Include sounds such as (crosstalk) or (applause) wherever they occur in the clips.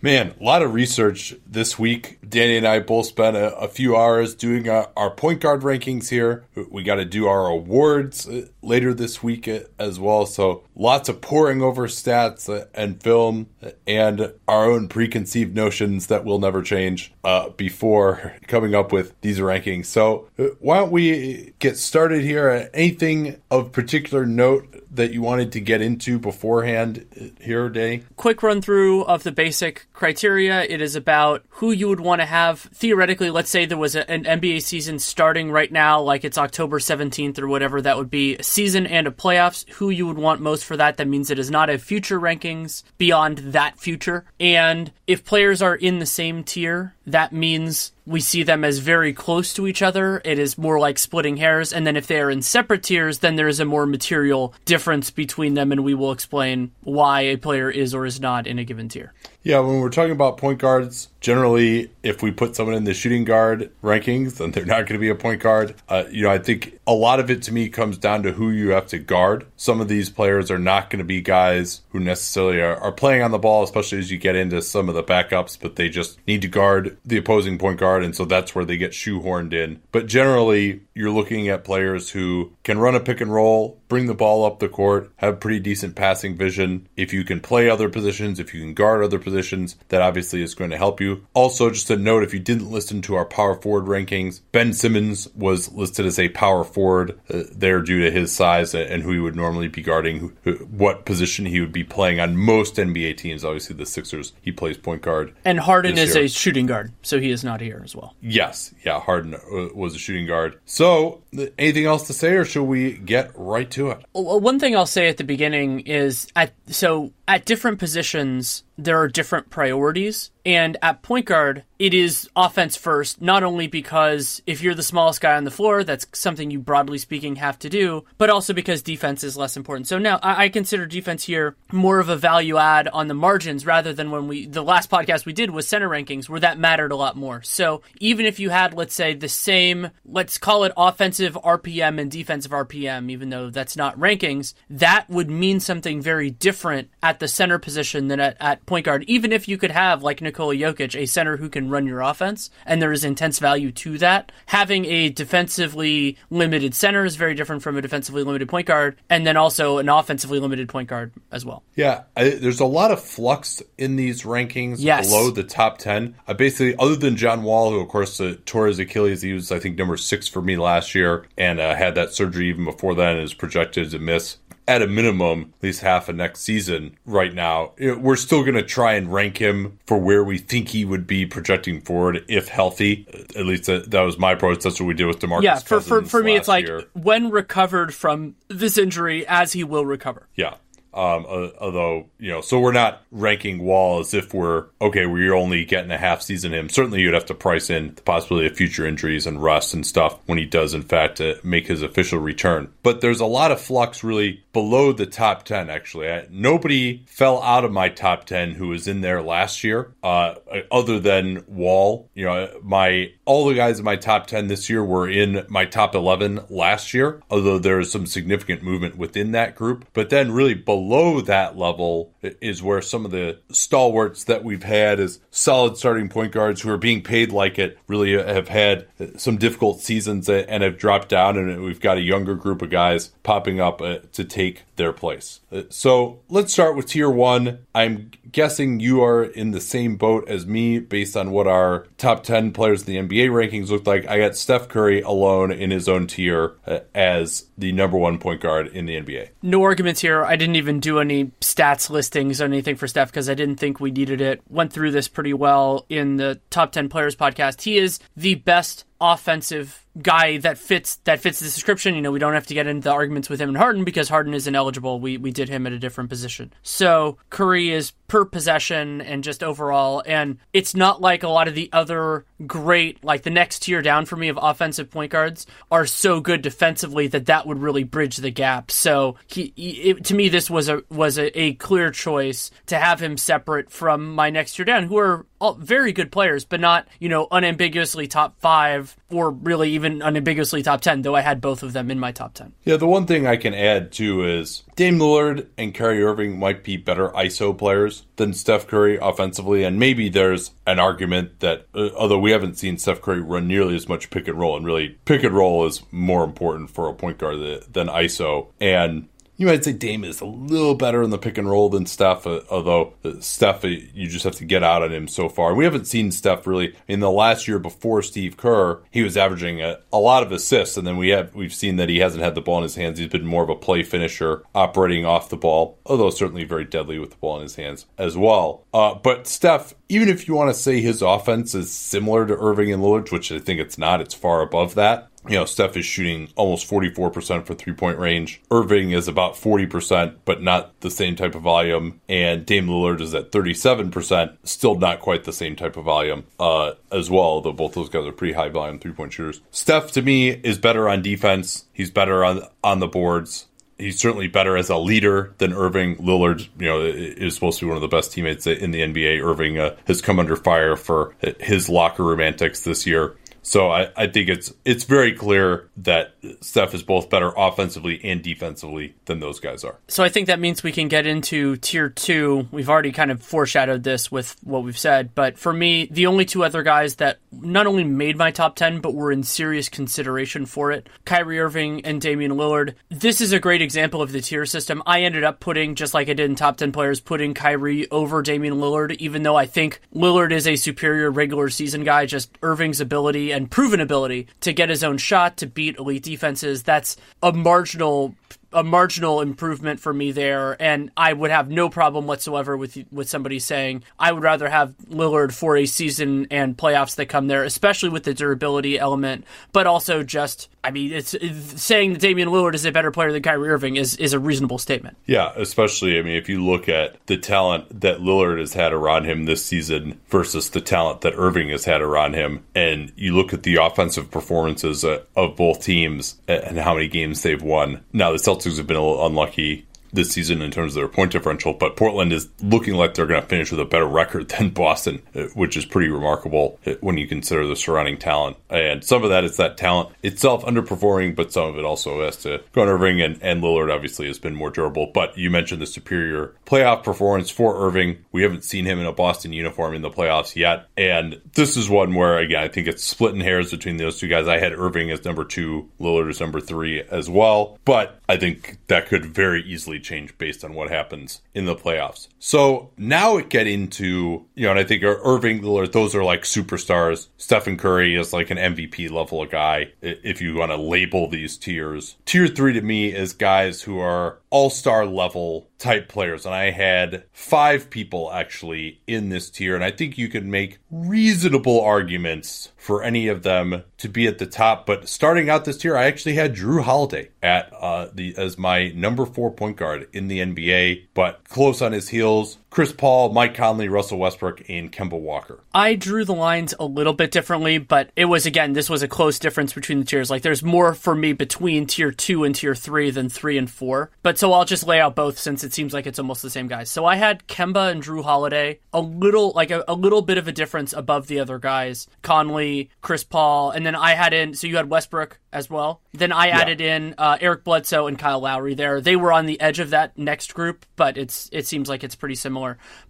Man, a lot of research this week. Danny and I both spent a, a few hours doing our, our, point guard rankings here. We got to do our awards uh, later this week uh, as well. So lots of poring over stats uh, and film and our own preconceived notions that will never change uh, before (laughs) coming up with these rankings. So why don't we get started here? Anything of particular note that you wanted to get into beforehand here, Day? Quick run through of the basic criteria. It is about who you would want to have. Theoretically, let's say there was a, an NBA season starting right now, like it's October 17th or whatever, that would be a season and a playoffs. Who you would want most for that. That means it is not a future rankings beyond that future. And if players are in the same tier, that means we see them as very close to each other. It is more like splitting hairs. And then if they are in separate tiers, then there is a more material difference between them, and we will explain why a player is or is not in a given tier. Yeah, when we're talking about point guards, generally, if we put someone in the shooting guard rankings, then they're not going to be a point guard. Uh, you know, I think a lot of it to me comes down to who you have to guard. Some of these players are not going to be guys who necessarily are, are playing on the ball, especially as you get into some of the backups, but they just need to guard the opposing point guard, and so that's where they get shoehorned in. But generally, you're looking at players who can run a pick and roll, bring the ball up the court, have pretty decent passing vision. If you can play other positions, if you can guard other positions, that obviously is going to help you. Also, just a note if you didn't listen to our power forward rankings, Ben Simmons was listed as a power forward uh, there due to his size and who he would normally be guarding, who, what position he would be playing on most NBA teams. Obviously, the Sixers, he plays point guard. And Harden is year. a shooting guard, so he is not here as well. Yes, yeah, Harden uh, was a shooting guard. So, anything else to say, or should we get right to it? Well, one thing I'll say at the beginning is at so at different positions there are different priorities. And at point guard, it is offense first, not only because if you're the smallest guy on the floor, that's something you broadly speaking have to do, but also because defense is less important. So now I, I consider defense here more of a value add on the margins rather than when we, the last podcast we did was center rankings where that mattered a lot more. So even if you had, let's say, the same, let's call it offensive RPM and defensive RPM, even though that's not rankings, that would mean something very different at the center position than at, at point guard, even if you could have, like Nikola Jokic, a center who can run your offense, and there is intense value to that. Having a defensively limited center is very different from a defensively limited point guard, and then also an offensively limited point guard as well. Yeah, I, there's a lot of flux in these rankings yes. below the top 10. I basically, other than John Wall, who, of course, uh, tore his Achilles, he was, I think, number six for me last year, and uh, had that surgery even before then and is projected to miss at a minimum, at least half of next season right now. We're still going to try and rank him for where we think he would be projecting forward if healthy. At least that, that was my approach. That's what we did with DeMarcus. Yeah, for, for, for me, it's like year. when recovered from this injury, as he will recover. Yeah. Um, uh, although you know, so we're not ranking Wall as if we're okay. We're only getting a half season him. Certainly, you'd have to price in the possibility of future injuries and rust and stuff when he does, in fact, uh, make his official return. But there's a lot of flux really below the top ten. Actually, I, nobody fell out of my top ten who was in there last year, uh, other than Wall. You know, my all the guys in my top ten this year were in my top eleven last year. Although there is some significant movement within that group, but then really below below that level is where some of the stalwarts that we've had as solid starting point guards who are being paid like it really have had some difficult seasons and have dropped down, and we've got a younger group of guys popping up uh, to take their place. Uh, so let's start with tier one. I'm guessing you are in the same boat as me based on what our top 10 players in the NBA rankings look like. I got Steph Curry alone in his own tier uh, as the number one point guard in the NBA. No arguments here. I didn't even do any stats listings or anything for Steph because I didn't think we needed it. Went through this pretty well in the top 10 players podcast. He is the best offensive guy that fits that fits the description. You know, we don't have to get into the arguments with him and Harden because Harden is ineligible. We we did him at a different position. So Curry is per possession and just overall, and it's not like a lot of the other great like the next tier down for me of offensive point guards are so good defensively that that would really bridge the gap. So he, he it, to me this was a was a, a clear choice to have him separate from my next tier down, who are all very good players, but not you know unambiguously top five five or really even unambiguously top 10, though I had both of them in my top 10. Yeah, the one thing I can add too is Dame Lillard and Kyrie Irving might be better ISO players than Steph Curry offensively, and maybe there's an argument that uh, although we haven't seen Steph Curry run nearly as much pick and roll, and really pick and roll is more important for a point guard than ISO, and you might say Dame is a little better in the pick and roll than Steph, uh, although uh, Steph, uh, you just have to get out on him so far. We haven't seen Steph really in the last year before Steve Kerr. He was averaging a, a, lot of assists, and then we have we've seen that he hasn't had the ball in his hands. He's been more of a play finisher, operating off the ball, although certainly very deadly with the ball in his hands as well. Uh, but Steph, even if you want to say his offense is similar to Irving and Lillard, which I think it's not, it's far above that you know, Steph is shooting almost 44% for three point range. Irving is about 40%, but not the same type of volume. And Dame Lillard is at 37%, still not quite the same type of volume uh, as well, though both those guys are pretty high volume three point shooters. Steph, to me, is better on defense. He's better on, on the boards he's certainly better as a leader than Irving. Lillard, you know, is supposed to be one of the best teammates in the NBA. Irving uh, has come under fire for his locker room antics this year. So I, I think it's it's very clear that Steph is both better offensively and defensively than those guys are. So I think that means we can get into tier two. We've already kind of foreshadowed this with what we've said, but for me, the only two other guys that not only made my top ten but were in serious consideration for it, Kyrie Irving and Damian Lillard. This is a great example of the tier system. I ended up putting just like I did in top ten players, putting Kyrie over Damian Lillard, even though I think Lillard is a superior regular season guy. Just Irving's ability and proven ability to get his own shot to beat elite defenses. That's a marginal a marginal improvement for me there, and I would have no problem whatsoever with with somebody saying I would rather have Lillard for a season and playoffs that come there, especially with the durability element, but also just I mean, it's, it's saying that Damian Lillard is a better player than Kyrie Irving is is a reasonable statement. Yeah, especially I mean, if you look at the talent that Lillard has had around him this season versus the talent that Irving has had around him, and you look at the offensive performances uh, of both teams and how many games they've won. Now the Celtics Celtics have been a little unlucky this season in terms of their point differential, but Portland is looking like they're going to finish with a better record (laughs) than Boston, uh, which is pretty remarkable uh, when you consider the surrounding talent. And some of that is that talent itself underperforming, but some of it also has to go on Irving and, and Lillard obviously has been more durable. But you mentioned the superior playoff performance for Irving. We haven't seen him in a Boston uniform in the playoffs yet. And this is one where, again, I think it's splitting hairs between those two guys. I had Irving as number two, Lillard as number three as well. But I think that could very easily change based on what happens in the playoffs. So now it get into, you know, and I think Irving Lillard, those are like superstars. Stephen Curry is like an MVP level of guy, if you want to label these tiers. Tier three to me is guys who are all star level type players. And I had five people actually in this tier. And I think you could make reasonable arguments for any of them to be at the top. But starting out this tier, I actually had Jrue Holiday at uh, the as my number four point guard in the NBA, but close on his heels. Chris Paul, Mike Conley, Russell Westbrook, and Kemba Walker. I drew the lines a little bit differently, but it was again, this was a close difference between the tiers. Like there's more for me between tier two and tier three than three and four. But so I'll just lay out both since it seems like it's almost the same guys. So I had Kemba and Jrue Holiday, a little like a, a little bit of a difference above the other guys. Conley, Chris Paul, and then I had in so you had Westbrook as well. Then I yeah. added in uh, Eric Bledsoe and Kyle Lowry there. They were on the edge of that next group, but it's it seems like it's pretty similar.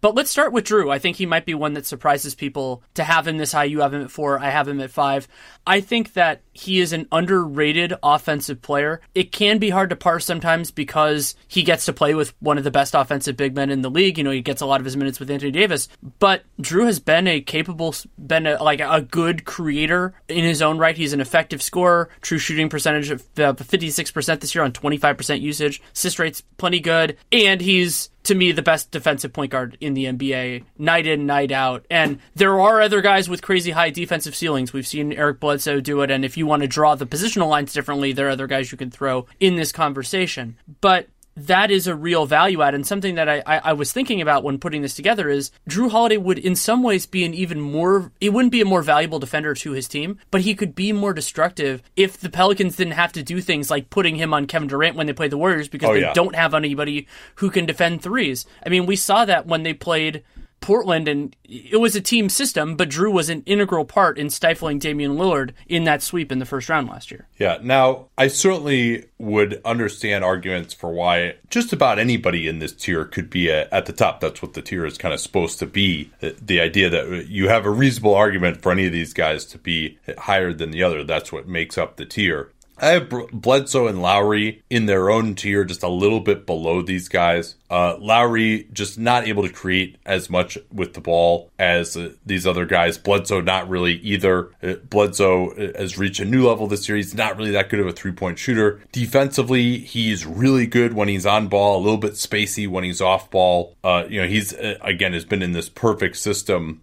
But let's start with Jrue. I think he might be one that surprises people to have him this high. You have him at four. I have him at five. I think that he is an underrated offensive player. It can be hard to parse sometimes because he gets to play with one of the best offensive big men in the league. You know, he gets a lot of his minutes with Anthony Davis. But Jrue has been a capable, been a, like a good creator in his own right. He's an effective scorer true shooting percentage of uh, 56% this year on 25% usage. Assist rate's plenty good. And he's to me the best defensive point guard in the NBA night in night out. And there are other guys with crazy high defensive ceilings. We've seen Eric Bledsoe do it. And if you want to draw the positional lines differently there are other guys you can throw in this conversation. But that is a real value add and something that I, I, I, was thinking about when putting this together is Jrue Holiday would in some ways be an even more it wouldn't be a more valuable defender to his team, but he could be more destructive if the Pelicans didn't have to do things like putting him on Kevin Durant when they play the Warriors because oh, they yeah. don't have anybody who can defend threes. I mean, we saw that when they played Portland, and it was a team system, but Jrue was an integral part in stifling Damian Lillard in that sweep in the first round last year. Yeah. Now, I certainly would understand arguments for why just about anybody in this tier could be a, at the top. That's what the tier is kind of supposed to be. The, the idea that you have a reasonable argument for any of these guys to be higher than the other. That's what makes up the tier. I have Bledsoe and Lowry in their own tier, just a little bit below these guys. Uh, Lowry just not able to create as much with the ball as uh, these other guys. Bledsoe not really either. Uh, Bledsoe uh, has reached a new level this year. He's not really that good of a three point shooter. Defensively, he's really good when he's on ball, a little bit spacey when he's off ball. Uh, you know, he's uh, again has been in this perfect system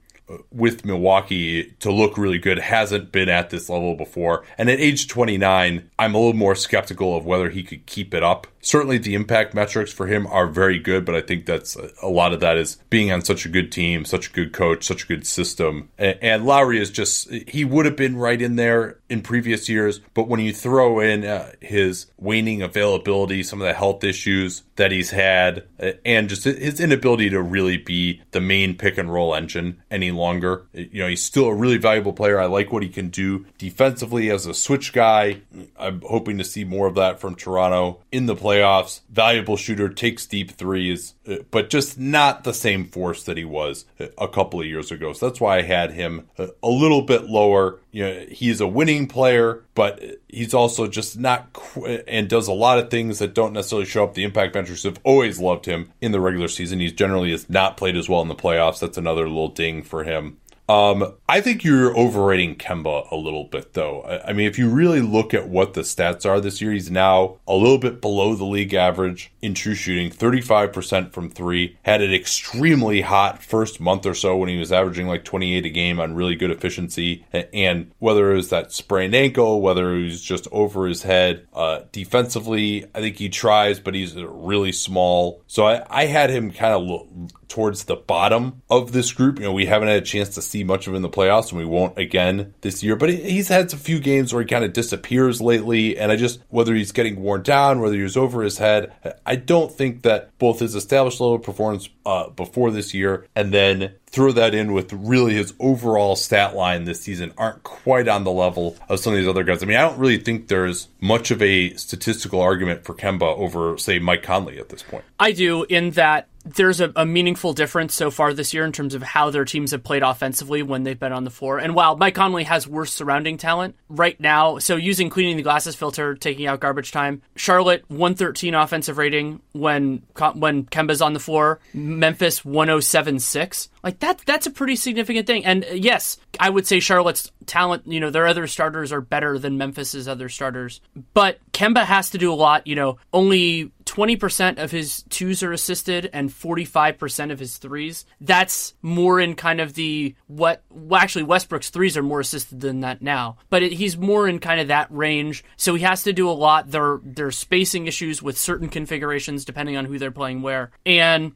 with Milwaukee to look really good hasn't been at this level before. And at age 29, I'm a little more skeptical of whether he could keep it up certainly the impact metrics for him are very good, but I think that's a lot of that is being on such a good team, such a good coach, such a good system. And, Lowry is just, he would have been right in there in previous years, but when you throw in uh, his waning availability, some of the health issues that he's had, uh, and just his inability to really be the main pick and roll engine any longer, you know, he's still a really valuable player. I like what he can do defensively as a switch guy. I'm hoping to see more of that from Toronto in the play playoffs. Valuable shooter, takes deep threes, uh, but just not the same force that he was uh, a couple of years ago. So that's why I had him uh, a little bit lower. You know, he's a winning player, but he's also just not qu- and does a lot of things that don't necessarily show up. The impact metrics have always loved him in the regular season. He's generally has not played as well in the playoffs. That's another little ding for him. Um, I think you're overrating Kemba a little bit, though. I mean, if you really look at what the stats are this year, he's now a little bit below the league average in true shooting, 35% from three. Had an extremely hot first month or so when he was averaging like 28 a game on really good efficiency. And whether it was that sprained ankle, whether he was just over his head, uh, defensively, I think he tries, but he's really small. So I, I had him kind of look towards the bottom of this group. You know, we haven't had a chance to see much of him in the playoffs, and we won't again this year. But he's had a few games where he kind of disappears lately, and I just whether he's getting worn down, whether he's over his head, I don't think that both his established level of performance uh, before this year and then throw that in with really his overall stat line this season aren't quite on the level of some of these other guys. I mean, I don't really think there's much of a statistical argument for Kemba over, say, Mike Conley at this point. I do, in that there's a, a, meaningful difference so far this year in terms of how their teams have played offensively when they've been on the floor. And while Mike Conley has worse surrounding talent right now, so using cleaning the glasses filter, taking out garbage time, Charlotte 113 offensive rating when when Kemba's on the floor, Memphis 1076. Like that that's a pretty significant thing. And uh, yes, I would say Charlotte's talent, you know, their other starters are better than Memphis's other starters. But Kemba has to do a lot, you know, only 20% of his twos are assisted and 45% of his threes. That's more in kind of the what well, actually Westbrook's threes are more assisted than that now. But it, he's more in kind of that range. So he has to do a lot. There there's spacing issues with certain configurations depending on who they're playing where. And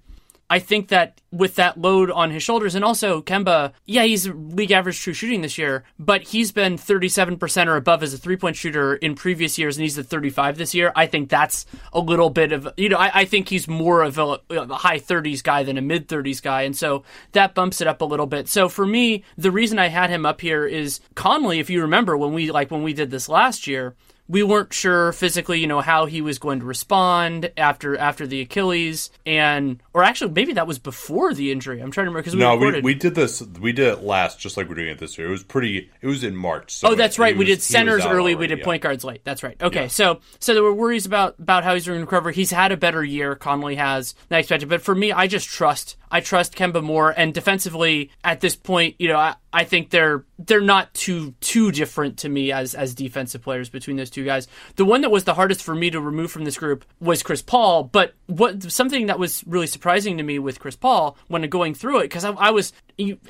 I think that with that load on his shoulders, and also Kemba, yeah, he's league average true shooting this year, but he's been 37% or above as a three point shooter in previous years, and he's at 35 this year. I think that's a little bit of, you know, I, I think he's more of a, a high 30s guy than a mid 30s guy, and so that bumps it up a little bit. So for me, the reason I had him up here is Conley, if you remember when we, like when we did this last year, we weren't sure physically, you know, how he was going to respond after after the Achilles, and or actually maybe that was before the injury. I'm trying to remember because we no, recorded. we, we did this we did it last, just like we're doing it this year. It was pretty. It was in March. So oh, that's right. Was, we did centers early. Already, we did yeah. point guards late. That's right. Okay, Yeah. so so there were worries about about how he's going to recover. He's had a better year. Conley has than I expected, but for me, I just trust I trust Kemba more. And defensively, at this point, you know, I, I think they're they're not too too different to me as as defensive players between those two guys. The one that was the hardest for me to remove from this group was Chris Paul. But what something that was really surprising to me with Chris Paul when going through it because I, I was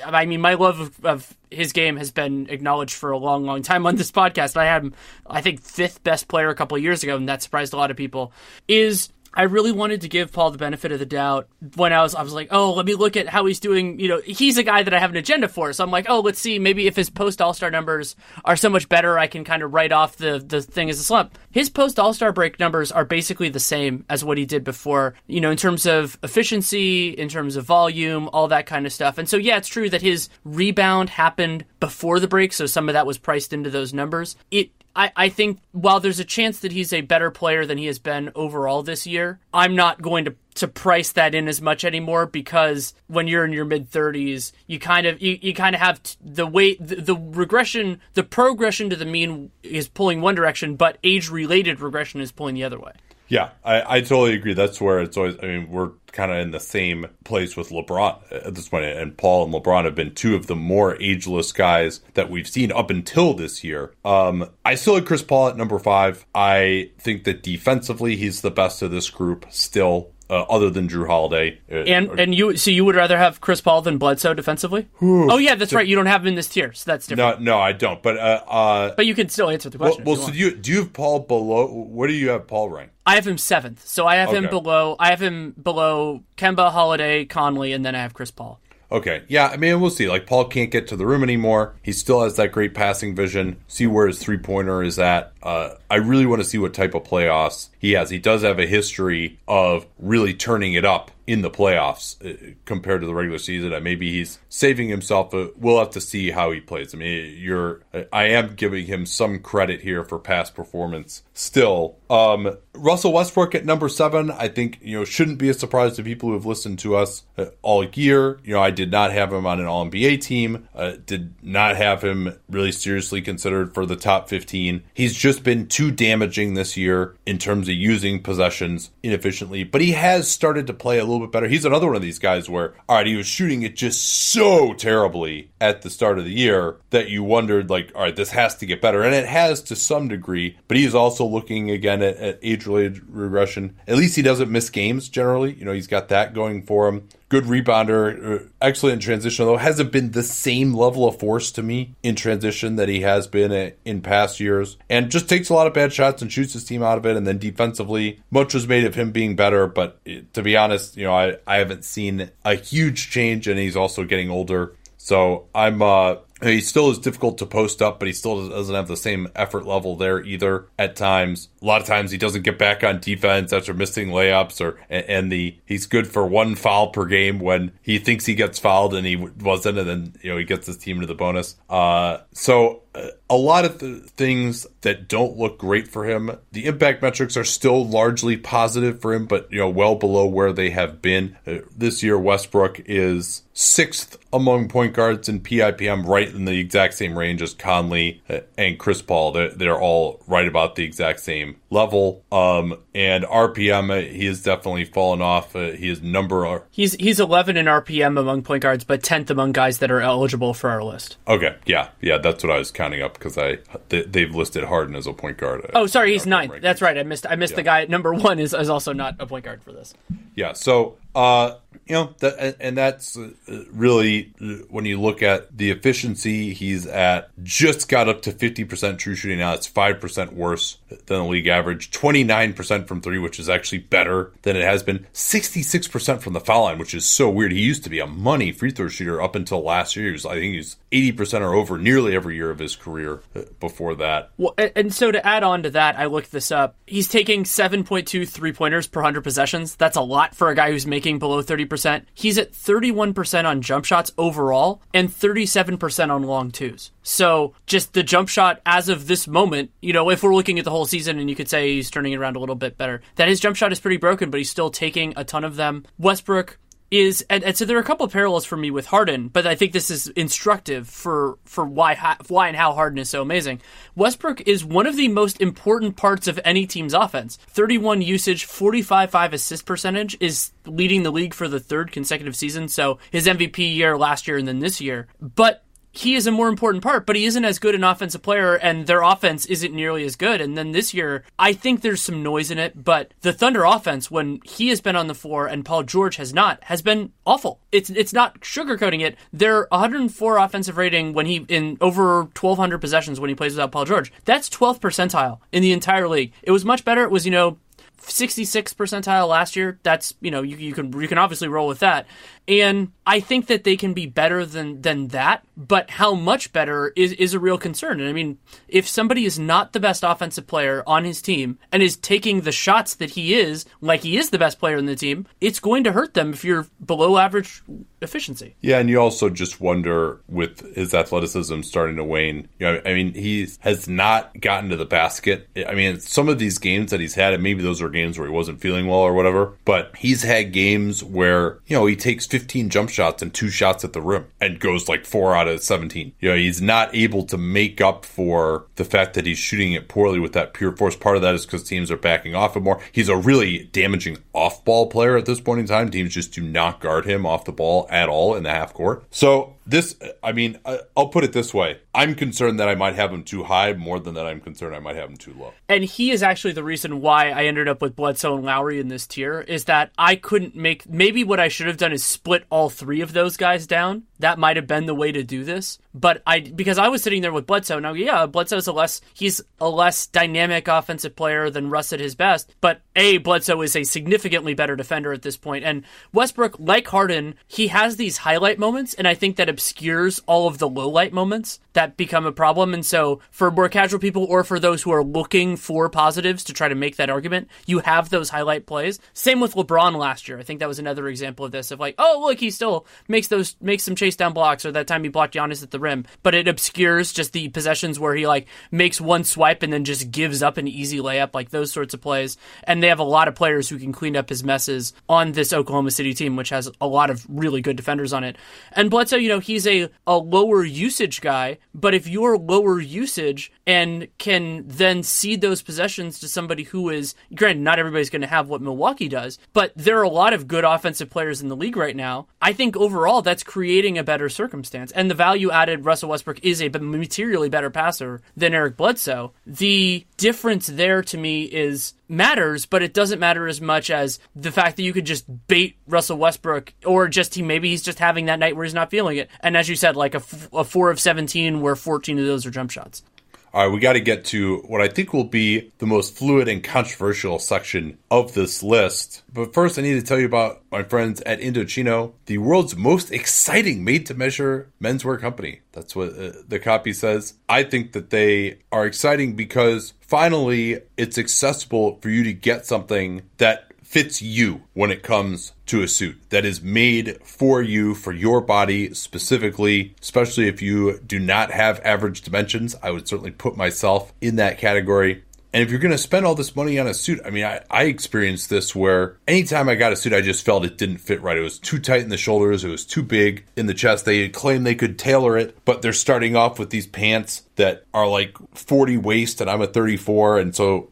I mean my love of, of his game has been acknowledged for a long, long time on this (laughs) podcast. I had him, I think, fifth best player a couple years ago, and that surprised a lot of people. Is I really wanted to give Paul the benefit of the doubt when I was I was like, oh, let me look at how he's doing. You know, he's a guy that I have an agenda for, so I'm like, oh, let's see, maybe if his post All Star numbers are so much better, I can kind of write off the the thing as a slump. His post All Star break numbers are basically the same as what he did before. You know, in terms of efficiency, in terms of volume, all that kind of stuff. And so yeah, it's true that his rebound happened before the break, so some of that was priced into those numbers. It I, I think while there's a chance that he's a better player than he has been overall this year, I'm not going to to price that in as much anymore because when you're in your mid 30s, you kind of you, you kind of have t- the way the, the regression, the progression to the mean is pulling one direction, but age related regression is pulling the other way. Yeah, I, I totally agree. That's where it's always. I mean, we're kind of in the same place with LeBron at this point, and Paul and LeBron have been two of the more ageless guys that we've seen up until this year. Um, I still like Chris Paul at number five. I think that defensively, he's the best of this group still uh, other than Jrue Holiday. Uh, and and you so you would rather have Chris Paul than Bledsoe defensively? oh yeah, that's right. You don't have him in this tier, so that's different. No, no, I don't. But uh, uh but you can still answer the question. Well, well so do you do you have Paul below? What do you have Paul ranked? I have him seventh, so I have okay. him below. I have him below Kemba, Holiday, Conley, and then I have Chris Paul. Okay. Yeah, I mean, we'll see. Like, Paul can't get to the rim anymore. He still has that great passing vision. See where his three pointer is at. Uh, I really want to see what type of playoffs he has. He does have a history of really turning it up in the playoffs uh, compared to the regular season. And maybe he's saving himself. Uh, we'll have to see how he plays. I mean, you're. I am giving him some credit here for past performance. Still, um, Russell Westbrook at number seven. I think you know shouldn't be a surprise to people who have listened to us uh, all year. You know, I did not have him on an All NBA team. Uh, did not have him really seriously considered for the top fifteen. He's just been too damaging this year in terms of using possessions inefficiently. But he has started to play a little bit better. He's another one of these guys where, all right, he was shooting it just so terribly at the start of the year that you wondered, like, all right, this has to get better. And it has to some degree, but he's also looking again at, at related regression. At least he doesn't miss games generally. You know, he's got that going for him good rebounder, uh, excellent transition, though hasn't been the same level of force to me in transition that he has been in past years. And just takes a lot of bad shots and shoots his team out of it. And then defensively, much was made of him being better. But to be honest, you know, I, I haven't seen a huge change, and he's also getting older. So I'm uh, he still is difficult to post up, but he still doesn't have the same effort level there either. At times, a lot of times he doesn't get back on defense after missing layups, or and the he's good for one foul per game when he thinks he gets fouled and he wasn't, and then you know he gets his team into the bonus. Uh, so a lot of the things that don't look great for him. The impact metrics are still largely positive for him, but you know, well below where they have been. Uh, this year, Westbrook is sixth among point guards in PIPM, right in the exact same range as Conley uh, and Chris Paul. They're, they're all right about the exact same level. Um, and RPM, uh, he has definitely fallen off. Uh, he is number. He's he's 11 in RPM among point guards, but 10th among guys that are eligible for our list. Okay, yeah, yeah, that's what I was counting up because I they, have listed Harden as a point guard. Oh, sorry, he's ninth. Rankings. That's right. I missed I missed yeah. the guy number one is, is also not a point guard for this. Yeah. So uh, you know, that, and that's uh, really when you look at the efficiency, he's at just got up to 50% true shooting now. It's 5% worse than the league average. 29% from three, which is actually better than it has been. 66% from the foul line, which is so weird. He used to be a money free throw shooter up until last year. Was, I think he's 80% or over nearly every year of his career uh, before that. Well, and so to add on to that, I looked this up. He's taking 7.2 three pointers per 100 possessions. That's a lot for a guy who's making below 30%. He's at 31% on jump shots overall and 37% on long twos. So just the jump shot as of this moment, you know, if we're looking at the whole season and you could say he's turning it around a little bit better, that his jump shot is pretty broken, but he's still taking a ton of them. Westbrook, is and, and, so there are a couple of parallels for me with Harden, but I think this is instructive for for why why and how Harden is so amazing. Westbrook is one of the most important parts of any team's offense. 31 usage, 45-5 assist percentage is leading the league for the third consecutive season. So his MVP year last year and then this year. But he is a more important part, but he isn't as good an offensive player, and their offense isn't nearly as good. And then this year, I think there's some noise in it, but the Thunder offense, when he has been on the floor and Paul George has not, has been awful. It's it's not sugarcoating it. They're 104 offensive rating when he in over 1,200 possessions when he plays without Paul George. That's 12th percentile in the entire league. It was much better. It was you know 66 percentile last year. That's you know you, you can you can obviously roll with that, and I think that they can be better than than that. But how much better is is a real concern. And I mean, if somebody is not the best offensive player on his team and is taking the shots that he is, like he is the best player in the team, it's going to hurt them if you're below average efficiency. Yeah, and you also just wonder with his athleticism starting to wane. You know, I mean, he has not gotten to the basket. I mean, some of these games that he's had, and maybe those are games where he wasn't feeling well or whatever, but he's had games where, you know, he takes 15 jump shots and two shots at the rim and goes like four out of 17. You know, he's not able to make up for the fact that he's shooting it poorly with that pure force. Part of that is because teams are backing off him more. He's a really damaging off ball player at this point in time. Teams just do not guard him off the ball at all in the half court. So this, I mean, uh, I'll put it this way: I'm concerned that I might have him too high more than that I'm concerned I might have him too low. And he is actually the reason why I ended up with Bledsoe and Lowry in this tier. Is that I couldn't make maybe what I should have done is split all three of those guys down. That might have been the way to do this. But I because I was sitting there with Bledsoe. Now, yeah, Bledsoe's a less he's a less dynamic offensive player than Russ at his best. But a Bledsoe is a significantly better defender at this point. and Westbrook, like Harden, he has these highlight moments, and I think that obscures all of the low light moments that become a problem. And so, for more casual people or for those who are looking for positives to try to make that argument, you have those highlight plays. Same with LeBron last year. I think that was another example of this of like, oh, look, he still makes those, makes some down blocks, or that time he blocked Giannis at the rim, but it obscures just the possessions where he like makes one swipe and then just gives up an easy layup, like those sorts of plays. And they have a lot of players who can clean up his messes on this Oklahoma City team, which has a lot of really good defenders on it. And Bledsoe, you know, he's a, a lower usage guy, but if you're lower usage and can then cede those possessions to somebody who is, granted, not everybody's going to have what Milwaukee does, but there are a lot of good offensive players in the league right now. I think overall that's creating a better circumstance. And the value added Russell Westbrook is a materially better passer than Eric Bledsoe. The difference there to me is matters, but it doesn't matter as much as the fact that you could just bait Russell Westbrook, or just he maybe he's just having that night where he's not feeling it. And as you said, like a, f- a four of 17 where 14 of those are jump shots. All right, we got to get to what I think will be the most fluid and controversial section of this list. But first, I need to tell you about my friends at Indochino, the world's most exciting made to measure menswear company. That's what uh, the copy says. I think that they are exciting because finally it's accessible for you to get something that fits you when it comes to a suit that is made for you for your body specifically especially if you do not have average dimensions. I would certainly put myself in that category and if you're going to spend all this money on a suit, I mean, I, I experienced this where anytime I got a suit, I just felt it didn't fit right. It was too tight in the shoulders, it was too big in the chest. They claim they could tailor it, but they're starting off with these pants that are like 40 waist and I'm a 34. And so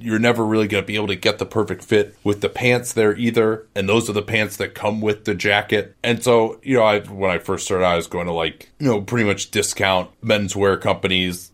you're never really going to be able to get the perfect fit with the pants there either. And those are the pants that come with the jacket. And so, you know, I, when I first started, I was going to like, you know, pretty much discount menswear companies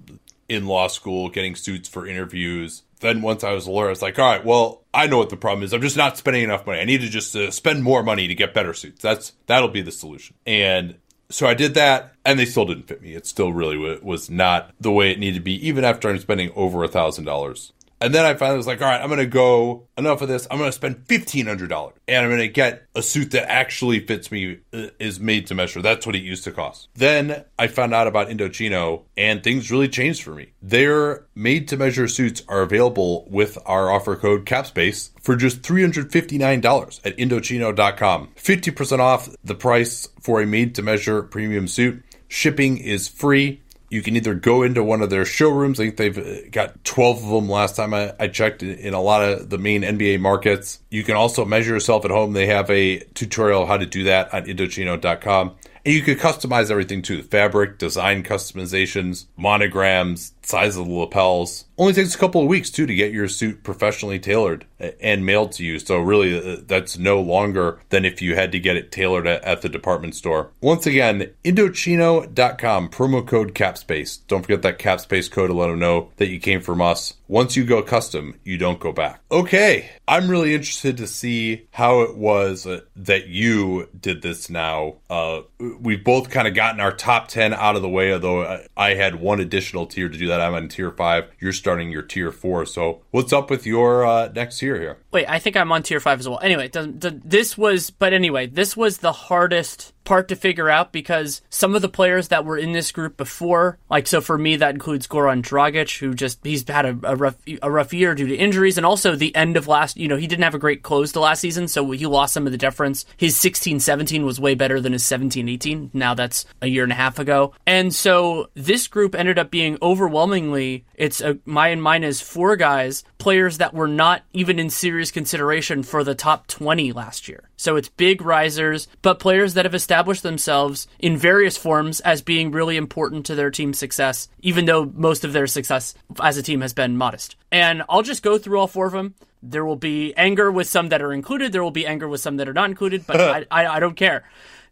in law school getting suits for interviews. Then once I was a lawyer, I was like, all right, well, I know what the problem is. I'm just not spending enough money. I need to just uh, spend more money to get better suits. That's that'll be the solution. And so I did that, and they still didn't fit me. It still really was not the way it needed to be, even after I'm spending over a thousand dollars and then I finally was like, all right, I'm going to go enough of this. I'm going to spend $1,500 and I'm going to get a suit that actually fits me, uh, is made to measure. That's what it used to cost. Then I found out about Indochino and things really changed for me. Their made to measure suits are available with our offer code CAPSPACE for just $359 at Indochino.com. 50% off the price for a made to measure premium suit. Shipping is free. You can either go into one of their showrooms. I think they've uh, got 12 of them last time I, I checked in a lot of the main NBA markets. You can also measure yourself at home. They have a tutorial how to do that on Indochino.com. And you can customize everything too fabric, design customizations, monograms, size of the lapels. Only takes a couple of weeks too to get your suit professionally tailored and mailed to you. So really, uh, that's no longer than if you had to get it tailored at, the department store. Once again, Indochino.com promo code CAPSPACE. Don't forget that CAPSPACE code to let them know that you came from us. Once you go custom, you don't go back. Okay, I'm really interested to see how it was uh, that you did this. Now, uh, we've both kind of gotten our top ten out of the way, although I, I had one additional tier to do that that I'm on tier five. You're starting your tier four. So what's up with your uh, next tier here? Wait, I think I'm on tier five as well. Anyway, this was, but anyway, this was the hardest part to figure out because some of the players that were in this group before, like so for me that includes Goran Dragic, who just he's had a, a, rough a rough year due to injuries and also the end of last you know, he didn't have a great close to last season, so he lost some of the difference. His 16-17 was way better than his 17-18. Now that's a year and a half ago. And so this group ended up being overwhelmingly it's a my and mine is four guys, players that were not even in serious consideration for the top 20 last year. So it's big risers, but players that have established themselves in various forms as being really important to their team's success, even though most of their success as a team has been modest. And I'll just go through all four of them. There will be anger with some that are included. There will be anger with some that are not included, but (laughs) I, I, I don't care.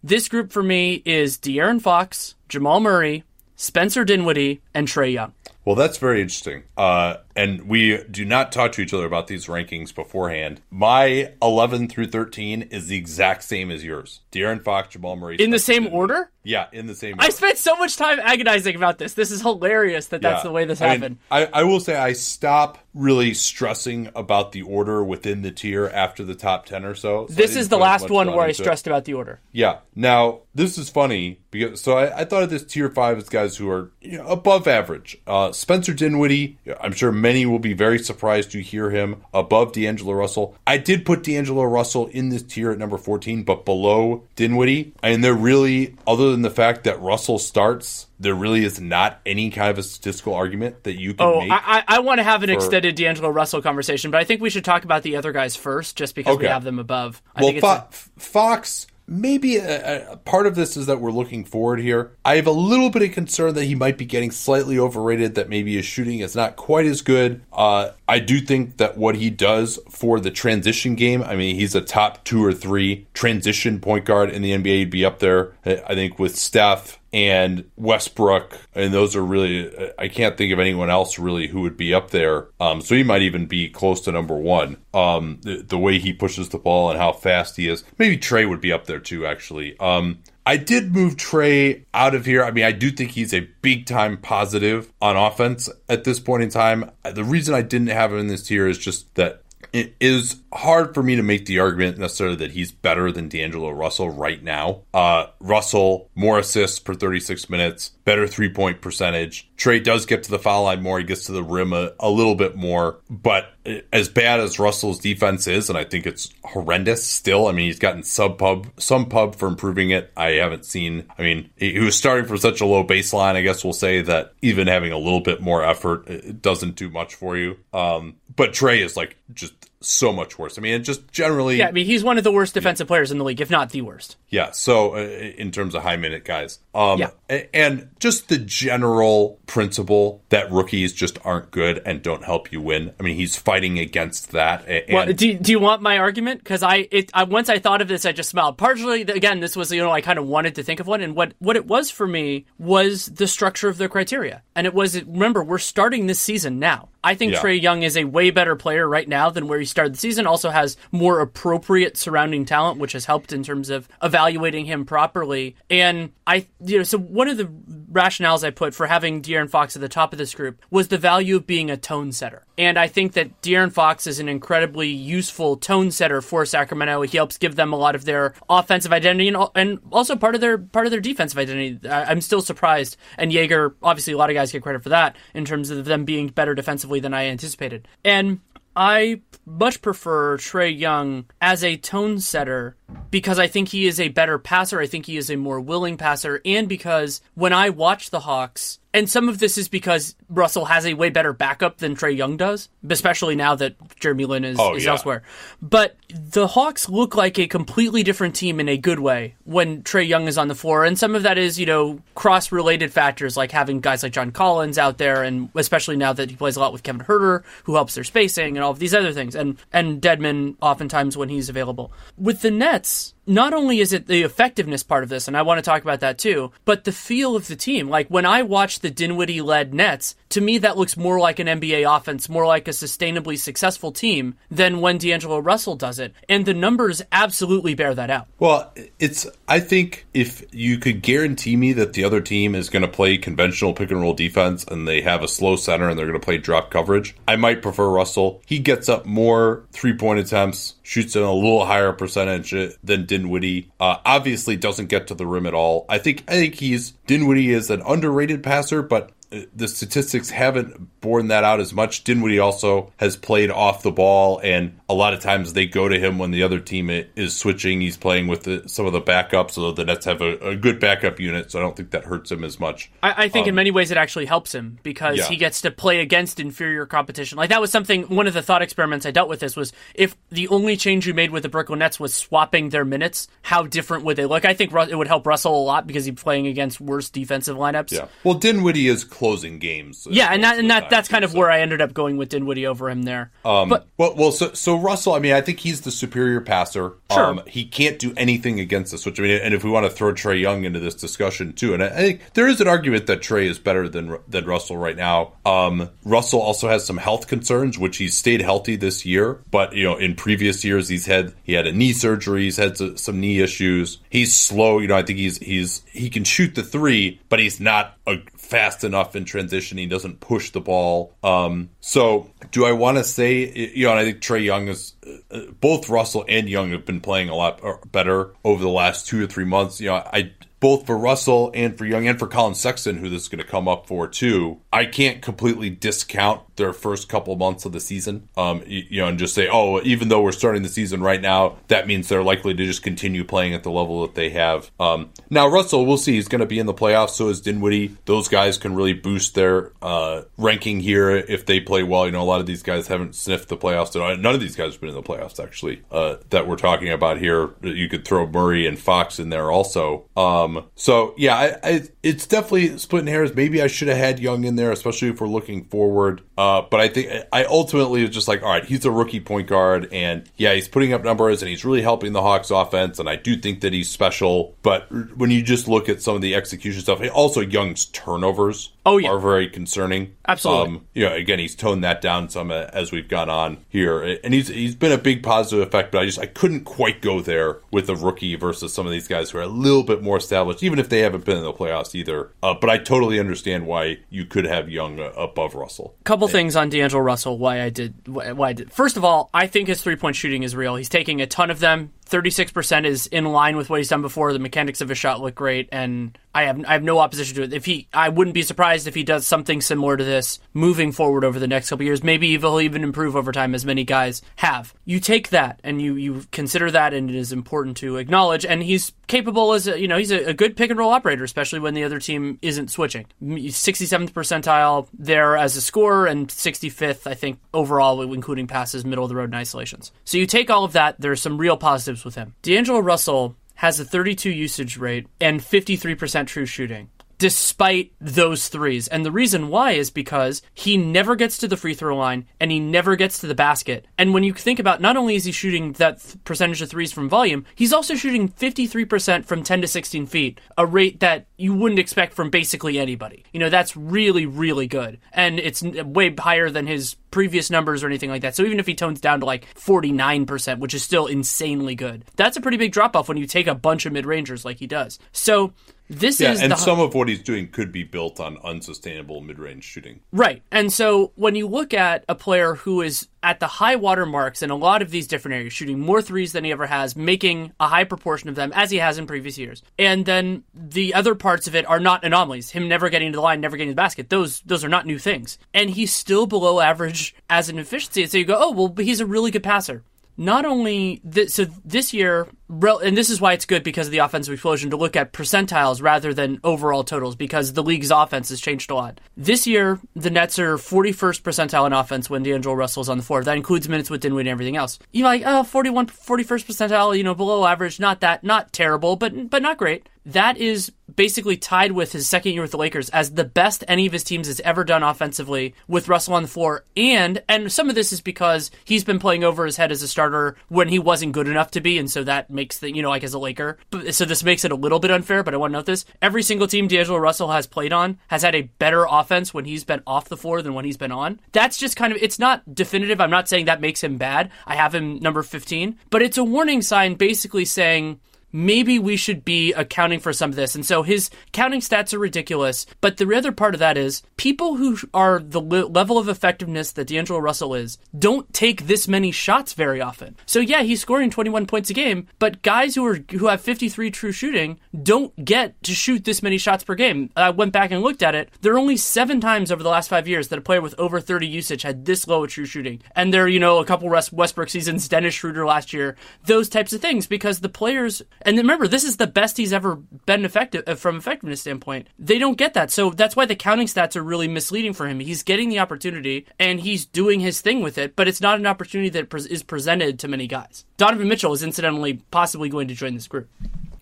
This group for me is De'Aaron Fox, Jamal Murray, Spencer Dinwiddie, and Trae Young. Well, that's very interesting. Uh, and we do not talk to each other about these rankings beforehand. My 11 through 13 is the exact same as yours. De'Aaron Fox, Jamal Murray. In the same order? Yeah, in the same order. I spent so much time agonizing about this. This is hilarious that that's yeah. the way this happened. I, I will say I stop really stressing about the order within the tier after the top 10 or so. so this is the last one where I stressed it. about the order. Yeah. Now, this is funny because so I, I thought of this tier 5 as guys who are you know, above average. Uh, Spencer Dinwiddie, I'm sure many will be very surprised to hear him above D'Angelo Russell. I did put D'Angelo Russell in this tier at number 14, but below Dinwiddie. And they're really, other than the fact that Russell starts, there really is not any kind of a statistical argument that you can oh, make. I, I want to have an for... extended D'Angelo Russell conversation, but I think we should talk about the other guys first, just because okay. we have them above. I well, Fo-. Fox maybe a, a, part of this is that we're looking forward here. I have a little bit of concern that he might be getting slightly overrated, that maybe his shooting is not quite as good. Uh, I do think that what he does for the transition game, I mean, he's a top two or three transition point guard in the NBA. He'd be up there, I think, with Steph and Westbrook, and those are really I can't think of anyone else really who would be up there. Um, so he might even be close to number one. Um, the, the, way he pushes the ball and how fast he is. Maybe Trae would be up there too. Actually, um, I did move Trae out of here. I mean, I do think he's a big time positive on offense at this point in time. The reason I didn't have him in this tier is just that it is hard for me to make the argument necessarily that he's better than D'Angelo Russell right now. Uh, Russell, more assists per 36 minutes, better three point percentage. Trae does get to the foul line more. He gets to the rim a, a little bit more. But as bad as Russell's defense is, and I think it's horrendous still, I mean, he's gotten sub pub, some pub for improving it. I haven't seen, I mean, he was starting from such a low baseline. I guess we'll say that even having a little bit more effort, it doesn't do much for you. Um, but Trae is like just so much worse. I mean, it just generally. Yeah, I mean, he's one of the worst defensive yeah. players in the league, if not the worst. Yeah. So, uh, in terms of high minute guys, um, yeah. and just the general principle that rookies just aren't good and don't help you win. I mean, he's fighting against that. And, well, do, do you want my argument? Because I, it, I, once I thought of this, I just smiled. Partially, again, this was you know I kind of wanted to think of one, and what what it was for me was the structure of the criteria, and it was remember we're starting this season now. I think yeah. Trae Young is a way better player right now than where he started the season. Also has more appropriate surrounding talent, which has helped in terms of evaluating him properly. And I, you know, so one of the rationales I put for having De'Aaron Fox at the top of this group was the value of being a tone setter. And I think that De'Aaron Fox is an incredibly useful tone setter for Sacramento. He helps give them a lot of their offensive identity and, and also part of their part of their defensive identity. I, am still surprised. And Joerger, obviously, a lot of guys get credit for that in terms of them being better defensively than I anticipated. And I much prefer Trae Young as a tone setter because I think he is a better passer. I think he is a more willing passer. And because when I watch the Hawks, and some of this is because Russell has a way better backup than Trae Young does, especially now that Jeremy Lin is, oh, is yeah. elsewhere. But the Hawks look like a completely different team in a good way when Trae Young is on the floor. And some of that is, you know, cross related factors like having guys like John Collins out there, and especially now that he plays a lot with Kevin Huerter, who helps their spacing and all of these other things, and, and Dedmon oftentimes when he's available. With the Nets, not only is it the effectiveness part of this, and I want to talk about that too, but the feel of the team. Like when I watch the Dinwiddie led Nets, to me that looks more like an NBA offense, more like a sustainably successful team than when D'Angelo Russell does it. And the numbers absolutely bear that out. Well, it's I think if you could guarantee me that the other team is going to play conventional pick and roll defense and they have a slow center and they're going to play drop coverage, I might prefer Russell. He gets up more three point attempts, shoots in a little higher percentage than Dinwiddie. Uh, obviously, doesn't get to the rim at all. I think I think he's Dinwiddie is an underrated passer, but the statistics haven't borne that out as much. Dinwiddie also has played off the ball, and a lot of times they go to him when the other team is switching. He's playing with the, some of the backups, so the Nets have a, a, good backup unit, so I don't think that hurts him as much. I, I think um, in many ways it actually helps him because yeah. he gets to play against inferior competition. Like that was something. One of the thought experiments I dealt with this was if the only change you made with the Brooklyn Nets was swapping their minutes, how different would they look? I think it would help Russell a lot because he's playing against worse defensive lineups. Yeah. Well, Dinwiddie is closing games. Yeah, and that and that that's kind of so. where I ended up going with Dinwiddie over him there. Um, but well, well, so so Russell, I mean, I think he's the superior passer. Sure. Um, he can't do anything against the switch. I mean, and if we want to throw Trae Young into this discussion too, and I, I think there is an argument that Trae is better than than Russell right now. Um, Russell also has some health concerns, which he's stayed healthy this year, but you know, in previous years he's had he had a knee surgery, he's had some knee issues. He's slow. You know, I think he's he's he can shoot the three, but he's not a fast enough in transition. He doesn't push the ball. Um, so, do I want to say, you know, I think Trae Young is uh, both Russell and Young have been playing a lot uh, better over the last two or three months. You know, I both for Russell and for Young and for Collin Sexton, who this is going to come up for too. I can't completely discount their first couple months of the season, um, you, know, and just say, oh, even though we're starting the season right now, that means they're likely to just continue playing at the level that they have. Um, now, Russell, we'll see. He's going to be in the playoffs. So is Dinwiddie. Those guys can really boost their uh, ranking here if they play well. You know, a lot of these guys haven't sniffed the playoffs. At all. None of these guys have been in the playoffs actually uh, that we're talking about here. You could throw Murray and Fox in there also. Um, so yeah, I, I, it's definitely splitting hairs. Maybe I should have had Young in there, especially if we're looking forward. Uh, but I think I ultimately was just like, all right, he's a rookie point guard, and yeah, he's putting up numbers and he's really helping the Hawks offense, and I do think that he's special. But when you just look at some of the execution stuff, also Young's turnovers oh, yeah. are very concerning. Absolutely. Um, you know, again, he's toned that down some as we've gone on here, and he's he's been a big positive effect. But I just I couldn't quite go there with a rookie versus some of these guys who are a little bit more established, even if they haven't been in the playoffs either. Uh, but I totally understand why you could have Young uh, above Russell. Couple and, things on D'Angelo Russell. Why I did why I did. First of all, I think his three point shooting is real. He's taking a ton of them. 36% is in line with what he's done before. The mechanics of his shot look great, and I have I have no opposition to it. If he, I wouldn't be surprised if he does something similar to this moving forward over the next couple years. Maybe he'll even improve over time, as many guys have. You take that and you you consider that, and it is important to acknowledge. And he's capable as a, you know he's a, a good pick and roll operator, especially when the other team isn't switching. 67th percentile there as a scorer, and 65th I think overall, including passes, middle of the road, and isolations. So you take all of that. There's some real positives with him. D'Angelo Russell has a 32 usage rate and 53% true shooting despite those threes. And the reason why is because he never gets to the free throw line and he never gets to the basket. And when you think about not only is he shooting that th- percentage of threes from volume, he's also shooting 53% from 10 to 16 feet, a rate that you wouldn't expect from basically anybody. You know, that's really, really good. And it's way higher than his previous numbers or anything like that. So even if he tones down to like 49%, which is still insanely good, that's a pretty big drop off when you take a bunch of mid rangers like he does. So this yeah, is and the, some of what he's doing could be built on unsustainable mid-range shooting. Right. And so when you look at a player who is at the high water marks in a lot of these different areas, shooting more threes than he ever has, making a high proportion of them as he has in previous years. And then the other parts of it are not anomalies. Him never getting to the line, never getting to the basket. Those those are not new things. And he's still below average as an efficiency. And so you go, oh well, but he's a really good passer not only th- so this year and this is why it's good because of the offensive explosion to look at percentiles rather than overall totals because the league's offense has changed a lot. This year, the Nets are 41st percentile in offense when D'Angelo Russell's on the floor. That includes minutes with Dinwiddie and everything else. You're like, oh, 41, 41st percentile, you know, below average, not that, not terrible, but but not great. That is basically tied with his second year with the Lakers as the best any of his teams has ever done offensively with Russell on the floor. And and some of this is because he's been playing over his head as a starter when he wasn't good enough to be, and so that makes the you know like as a Laker. So this makes it a little bit unfair. But I want to note this: every single team D'Angelo Russell has played on has had a better offense when he's been off the floor than when he's been on. That's just kind of it's not definitive. I'm not saying that makes him bad. I have him number 15, but it's a warning sign basically saying maybe we should be accounting for some of this. And so his counting stats are ridiculous. But the other part of that is people who are the level of effectiveness that D'Angelo Russell is don't take this many shots very often. So yeah, he's scoring 21 points a game, but guys who are who have 53 true shooting don't get to shoot this many shots per game. I went back and looked at it. There are only seven times over the last five years that a player with over 30 usage had this low of true shooting. And there, you know, a couple Westbrook seasons, Dennis Schroeder last year, those types of things, because the players and remember, this is the best he's ever been effective uh, from effectiveness standpoint. They don't get that, so that's why the counting stats are really misleading for him. He's getting the opportunity and he's doing his thing with it, but it's not an opportunity that is presented to many guys. Donovan Mitchell is incidentally possibly going to join this group.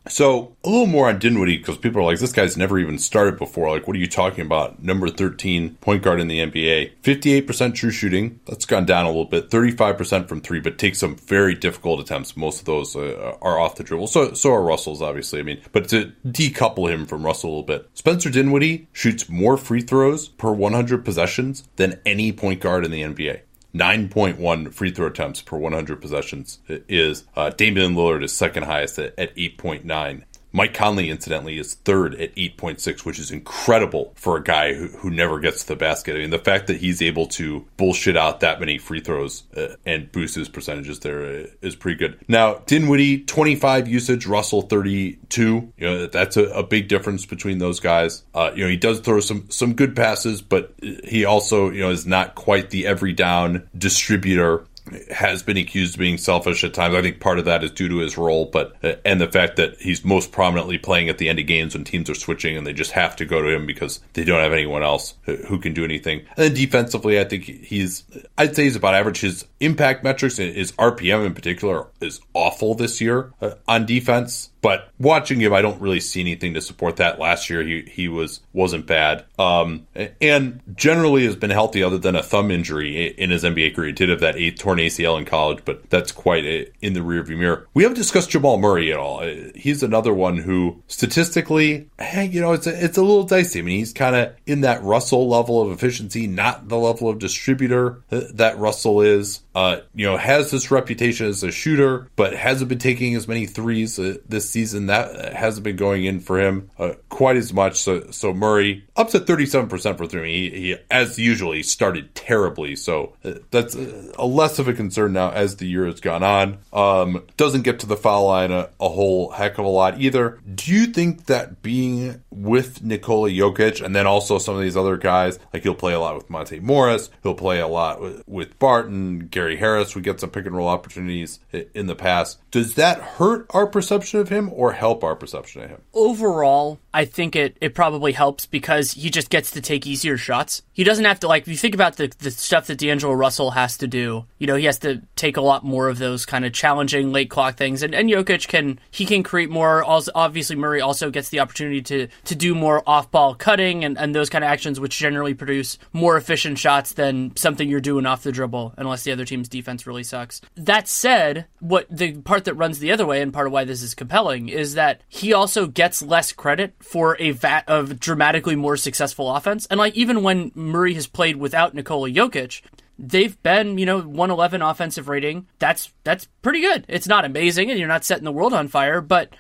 So a little more on Dinwiddie because people are like, this guy's never even started before. Like, what are you talking about? Number 13 point guard in the NBA. 58% true shooting. That's gone down a little bit. 35% from three, but takes some very difficult attempts. Most of those uh, are off the dribble. So, so are Russell's, obviously. I mean, but to decouple him from Russell a little bit, Spencer Dinwiddie shoots more free throws per 100 possessions than any point guard in the NBA. 9.1 free throw attempts per 100 possessions is uh, Damian Lillard is second highest at, at 8.9. Mike Conley, incidentally, is third at 8.6, which is incredible for a guy who, who never gets to the basket. I mean, the fact that he's able to bullshit out that many free throws uh, and boost his percentages there uh, is pretty good. Now, Dinwiddie, 25 usage, Russell, 32. You know, that's a, a big difference between those guys. Uh, you know, he does throw some, some good passes, but he also, you know, is not quite the every down distributor has been accused of being selfish at times. I think part of that is due to his role, but uh, and the fact that he's most prominently playing at the end of games when teams are switching and they just have to go to him because they don't have anyone else who can do anything. And then defensively, I think he's I'd say he's about average. His impact metrics, his RPM in particular, is awful this year uh, on defense. But watching him, I don't really see anything to support that. Last year, he he was wasn't bad, um, and generally has been healthy, other than a thumb injury in his NBA career. He did have that eighth torn ACL in college, but that's quite a, in the rearview mirror. We haven't discussed Jamal Murray at all. Uh, he's another one who statistically, hey, you know, it's a, it's a little dicey. I mean, he's kind of in that Russell level of efficiency, not the level of distributor that Russell is. Uh, you know, has this reputation as a shooter, but hasn't been taking as many threes uh, this season. That hasn't been going in for him uh, quite as much. So, so Murray up to 37% for three. He, he as usual, he started terribly. So uh, that's a less of a concern now as the year has gone on. Um, doesn't get to the foul line a, a whole heck of a lot either. Do you think that being with Nikola Jokic and then also some of these other guys, like he'll play a lot with Monte Morris, he'll play a lot with, with Barton, Gary Harris we get some pick and roll opportunities in the past. Does that hurt our perception of him or help our perception of him? Overall, I think it, it probably helps because he just gets to take easier shots. He doesn't have to, like, if you think about the, the stuff that D'Angelo Russell has to do, you know, he has to take a lot more of those kind of challenging late clock things. And, and Jokic can, he can create more. Also, obviously, Murray also gets the opportunity to, to do more off ball cutting and, and those kind of actions, which generally produce more efficient shots than something you're doing off the dribble, unless the other team's defense really sucks. That said, what the part that runs the other way and part of why this is compelling is that he also gets less credit for a vat of dramatically more successful offense. And like even when Murray has played without Nikola Jokic, they've been, you know, 111 offensive rating. That's that's pretty good. It's not amazing and you're not setting the world on fire, but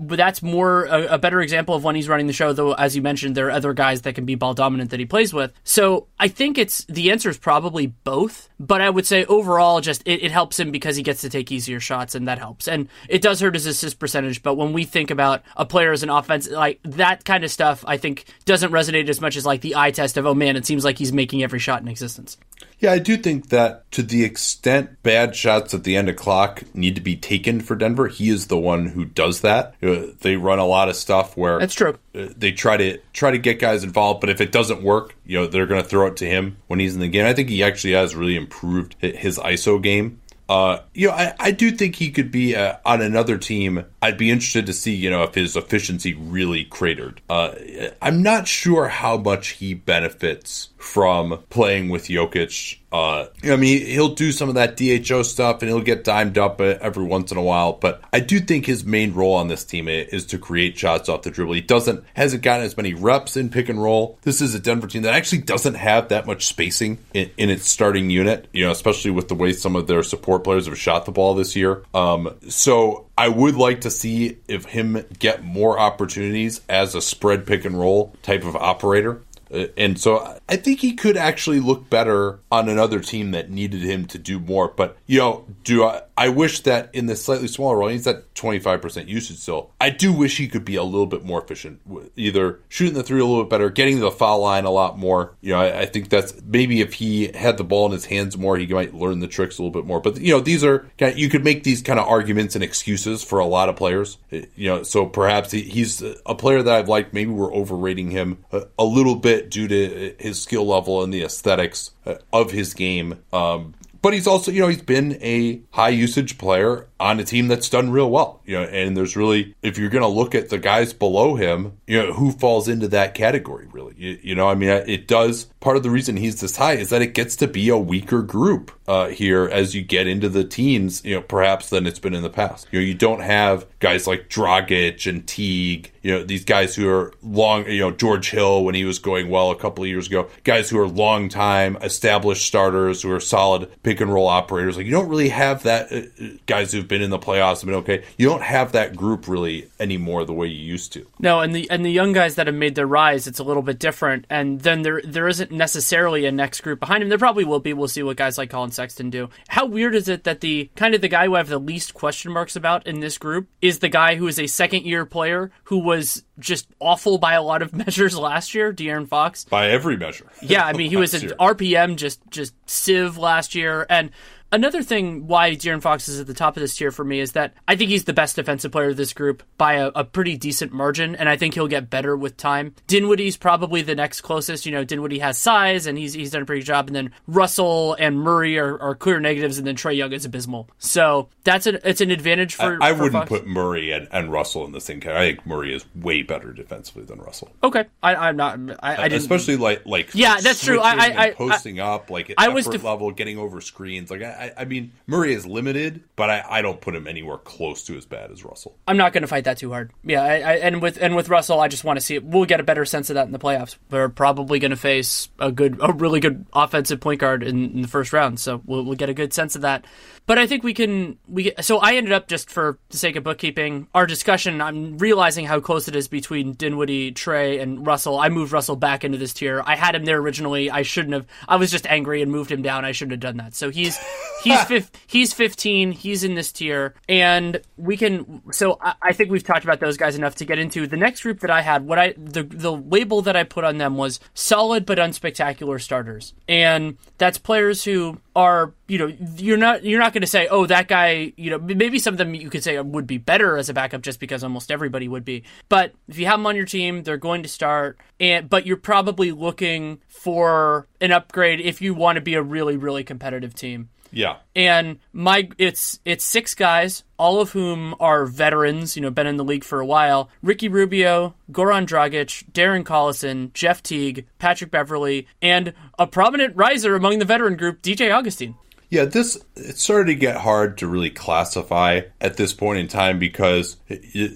that's more a, a, better example of when he's running the show. Though, as you mentioned, there are other guys that can be ball dominant that he plays with. So I think it's the answer is probably both. But I would say overall, just it, it helps him because he gets to take easier shots, and that helps. And it does hurt his assist percentage. But when we think about a player as an offense, like that kind of stuff, I think doesn't resonate as much as like the eye test of oh man, it seems like he's making every shot in existence. Yeah, I do think that to the extent bad shots at the end of clock need to be taken for Denver, he is the one who does that. Uh, they run a lot of stuff where that's true. Uh, they try to try to get guys involved, but if it doesn't work, you know they're going to throw it to him when he's in the game. I think he actually has really improved his ISO game Uh, you know, I, I do think he could be uh, on another team. I'd be interested to see, you know, if his efficiency really cratered. Uh, I'm not sure how much he benefits from playing with Jokic. Uh, I mean, he'll do some of that DHO stuff and he'll get dimed up every once in a while. But I do think his main role on this team is to create shots off the dribble. He doesn't hasn't gotten as many reps in pick and roll. This is a Denver team that actually doesn't have that much spacing in, in its starting unit. You know, especially with the way some of their support players have shot the ball this year. Um, so I would like to see if him get more opportunities as a spread pick and roll type of operator. Uh, and so I think he could actually look better on another team that needed him to do more. But you know, do I? I wish that in the slightly smaller role, he's at twenty five percent usage still. I do wish he could be a little bit more efficient, either shooting the three a little bit better, getting to the foul line a lot more. You know, I, I think that's maybe if he had the ball in his hands more, he might learn the tricks a little bit more. But you know, these are kind of, you could make these kind of arguments and excuses for a lot of players. You know, so perhaps he, he's a player that I've liked. Maybe we're overrating him a, a little bit due to his skill level and the aesthetics uh, of his game. Um, but he's also, you know, he's been a high usage player on a team that's done real well. You know, and there's really, if you're going to look at the guys below him, you know, who falls into that category, really? You, you, know, I mean, it does. Part of the reason he's this high is that it gets to be a weaker group uh, here as you get into the teens, you know, perhaps than it's been in the past. You know, you don't have guys like Dragic and Teague, you know, these guys who are long, you know, George Hill when he was going well a couple of years ago, guys who are long time established starters who are solid pick and roll operators. Like, you don't really have that, uh, guys who've been in the playoffs have been okay. You don't have that group really anymore the way you used to. No, and the and the young guys that have made their rise, it's a little bit different. And then there there isn't necessarily a next group behind him. There probably will be. We'll see what guys like Collin Sexton do. How weird is it that the kind of the guy who I have the least question marks about in this group is the guy who is a second year player who was just awful by a lot of (laughs) measures last year, De'Aaron Fox. By every measure. Yeah, I mean he (laughs) was an year. RPM just just sieve last year and Another thing why De'Aaron Fox is at the top of this tier for me is that I think he's the best defensive player of this group by a, a, pretty decent margin, and I think he'll get better with time. Dinwiddie's probably the next closest. You know, Dinwiddie has size, and he's he's done a pretty good job. And then Russell and Murray are, are clear negatives, and then Trae Young is abysmal. So that's an it's an advantage for. I, I for wouldn't Fox. put Murray and, and Russell in the same category. I think Murray is way better defensively than Russell. Okay, I, am not. I, I didn't, especially like like yeah, that's true. I, I posting up like at I was def- level, getting over screens. Like I, I mean Murray Murray is limited, but I, I don't put him anywhere close to as bad as Russell. I'm not going to fight that too hard. Yeah, I, I, and with and with Russell, I just want to see it. We'll get a better sense of that in the playoffs. We're probably going to face a good, a really good offensive point guard in, in the first round, so we'll, we'll get a good sense of that. But I think we can we so I ended up just for the sake of bookkeeping, our discussion. I'm realizing how close it is between Dinwiddie, Trae, and Russell. I moved Russell back into this tier. I had him there originally. I shouldn't have. I was just angry and moved him down. I shouldn't have done that. So he's (laughs) he's fifth, he's 15. He's in this tier, and we can. So I, I think we've talked about those guys enough to get into the next group that I had. What I the the label that I put on them was solid but unspectacular starters, and that's players who are you know you're not you're not going to say oh that guy you know maybe some of them you could say would be better as a backup just because almost everybody would be. But if you have them on your team they're going to start and but you're probably looking for an upgrade if you want to be a really really competitive team yeah. And my it's it's six guys, all of whom are veterans, you know, been in the league for a while. Ricky Rubio, Goran Dragic, Darren Collison, Jeff Teague, Patrick Beverley, and a prominent riser among the veteran group, DJ Augustin. Yeah, this it started to get hard to really classify at this point in time because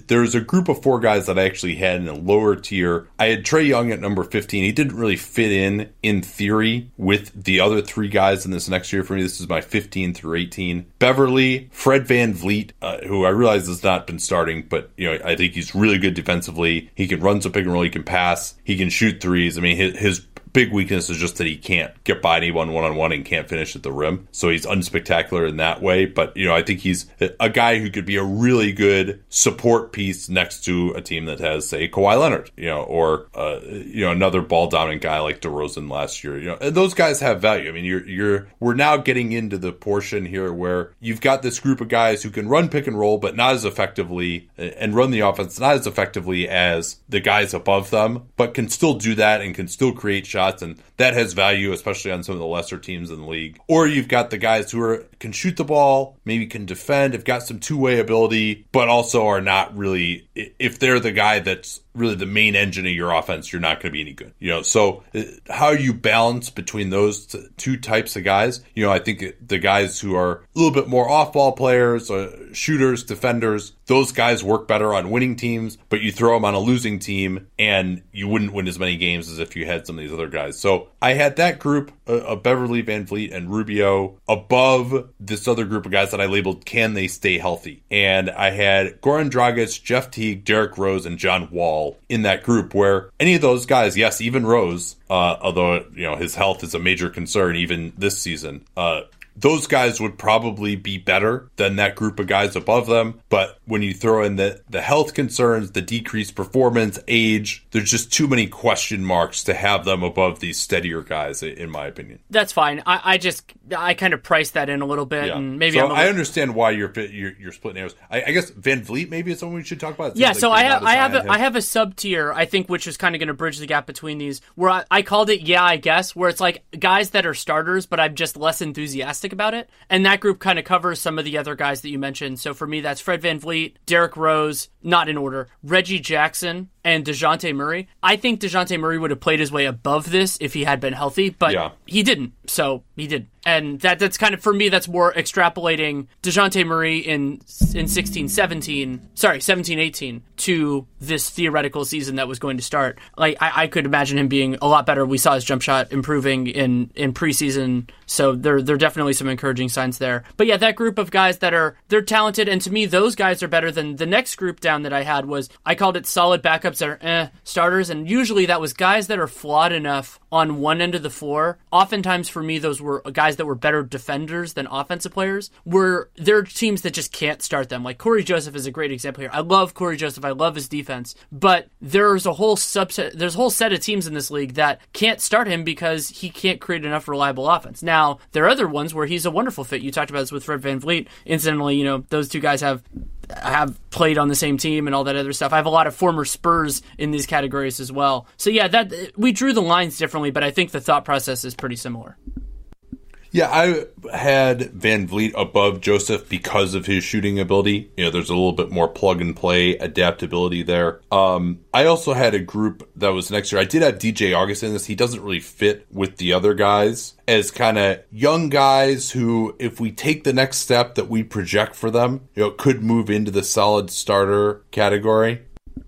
there's a group of four guys that I actually had in a lower tier. I had Trae Young at number 15. He didn't really fit in in theory with the other three guys in this next year for me. This is my 15 through 18. Beverley, Fred VanVleet, uh, who I realize has not been starting, but you know I think he's really good defensively. He can run some pick and roll. He can pass. He can shoot threes. I mean his, his big weakness is just that he can't get by anyone one on one and can't finish at the rim. So he's unspectacular in that way. But, you know, I think he's a guy who could be a really good support piece next to a team that has, say, Kawhi Leonard, you know, or, uh, you know, another ball dominant guy like DeRozan last year. You know, those guys have value. I mean, you're, you're, we're now getting into the portion here where you've got this group of guys who can run pick and roll, but not as effectively and run the offense not as effectively as the guys above them, but can still do that and can still create shots shots, and that has value, especially on some of the lesser teams in the league. Or you've got the guys who are can shoot the ball, maybe can defend, have got some two way ability, but also are not really. If they're the guy that's really the main engine of your offense, you're not going to be any good. You know, so uh, how you balance between those two types of guys, you know, I think the guys who are a little bit more off ball players, uh, shooters, defenders, those guys work better on winning teams, but you throw them on a losing team and you wouldn't win as many games as if you had some of these other guys. So I had that group uh, of Beverley, VanVleet, and Rubio above this other group of guys that I labeled can they stay healthy? And I had Goran Dragic, Jeff Teague, Derrick Rose, and John Wall in that group where any of those guys, yes, even Rose, uh, although you know his health is a major concern even this season, uh, those guys would probably be better than that group of guys above them. But when you throw in the, the health concerns, the decreased performance, age, there's just too many question marks to have them above these steadier guys, in my opinion. That's fine. I, I just, I kind of priced that in a little bit. Yeah. And maybe so little... I understand why you're, you're, you're splitting arrows. I, I, guess VanVleet maybe is someone we should talk about. Yeah, so I have, I have, a, I have a sub tier, I think, which is kind of going to bridge the gap between these, where I, I called it, yeah, I guess, where it's like guys that are starters, but I'm just less enthusiastic about it. And that group kind of covers some of the other guys that you mentioned. So for me, that's Fred Van VanVleet, Derrick Rose, not in order, Reggie Jackson, and Dejounte Murray. I think Dejounte Murray would have played his way above this if he had been healthy, but yeah. he didn't. So he did. And that that's kind of for me that's more extrapolating Dejounte Murray in in 16 17, sorry, 17 18 to this theoretical season that was going to start. Like I, I could imagine him being a lot better. We saw his jump shot improving in in preseason, so there there are definitely some encouraging signs there. But yeah, that group of guys that are they're talented and to me those guys are better than the next group down that I had was I called it solid backups that are eh, starters and usually that was guys that are flawed enough on one end of the floor. Oftentimes for me those were guys that were better defenders than offensive players. Were there are teams that just can't start them. Like Cory Joseph is a great example here. I love Cory Joseph. I love his defense, but there's a whole subset there's a whole set of teams in this league that can't start him because he can't create enough reliable offense. Now, there are other ones where he's a wonderful fit. You talked about this with Fred Van VanVleet. Incidentally, you know, those two guys have have played on the same team and all that other stuff. I have a lot of former Spurs in these categories as well. So yeah, that we drew the lines differently, but I think the thought process is pretty similar. Yeah, I had VanVleet above Joseph because of his shooting ability. You know, there's a little bit more plug and play adaptability there. Um, I also had a group that was next year. I did have DJ Augustin this. He doesn't really fit with the other guys as kind of young guys who, if we take the next step that we project for them, you know, could move into the solid starter category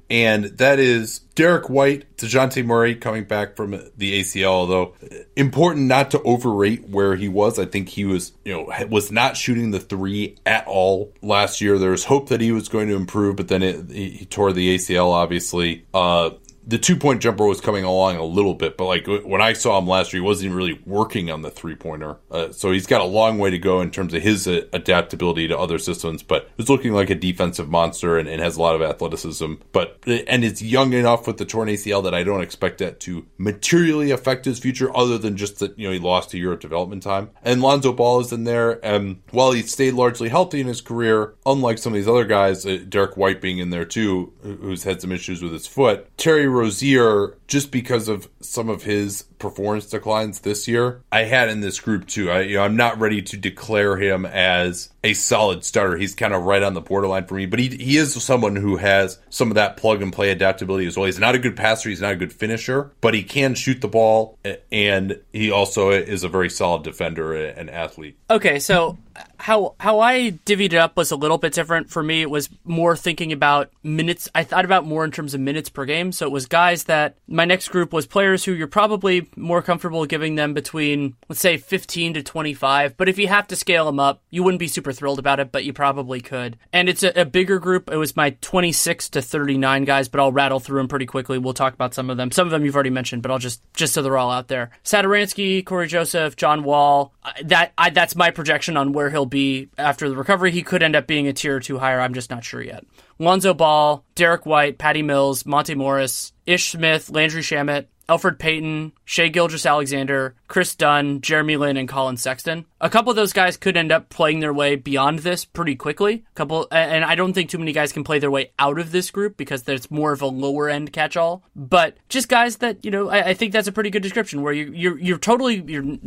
and that is Derrick White, Dejounte Murray coming back from the ACL, although important not to overrate where he was. I think he was, you know, was not shooting the three at all last year. There was hope that he was going to improve, but then it, he tore the ACL, obviously. Uh, the two point jumper was coming along a little bit, but like when I saw him last year, he wasn't even really working on the three pointer. Uh, so he's got a long way to go in terms of his uh, adaptability to other systems, but it's looking like a defensive monster and, and, has a lot of athleticism. But and it's young enough with the torn ACL that I don't expect that to materially affect his future, other than just that you know he lost a year of development time. And Lonzo Ball is in there, and while he stayed largely healthy in his career, unlike some of these other guys, uh, Derrick White being in there too, who's had some issues with his foot, Terry Rozier, just because of some of his performance declines this year, I had in this group too. I, you know, I'm not ready to declare him as a solid starter. He's kind of right on the borderline for me, but he he is someone who has some of that plug and play adaptability as well. He's not a good passer, he's not a good finisher, but he can shoot the ball, and he also is a very solid defender and athlete. Okay, so how how I divvied it up was a little bit different for me. It was more thinking about minutes. I thought about more in terms of minutes per game. So it was guys that my next group was players who you're probably more comfortable giving them between let's say 15 to 25. But if you have to scale them up, you wouldn't be super thrilled about it, but you probably could. And it's a, a bigger group. It was my 26 to 39 guys, but I'll rattle through them pretty quickly. We'll talk about some of them. Some of them you've already mentioned, but I'll just just so they're all out there. Satoransky, Cory Joseph, John Wall. That I, that's my projection on where he'll be after the recovery. He could end up being a tier or two higher. I'm just not sure yet. Lonzo Ball, Derrick White, Patty Mills, Monte Morris, Ish Smith, Landry Shamet, Elfrid Payton, Shai Gilgeous-Alexander, Kris Dunn, Jeremy Lin, and Collin Sexton. A couple of those guys could end up playing their way beyond this pretty quickly. A couple, and I don't think too many guys can play their way out of this group because there's more of a lower end catch all. But just guys that you know, I, I think that's a pretty good description where you, you're you're totally you're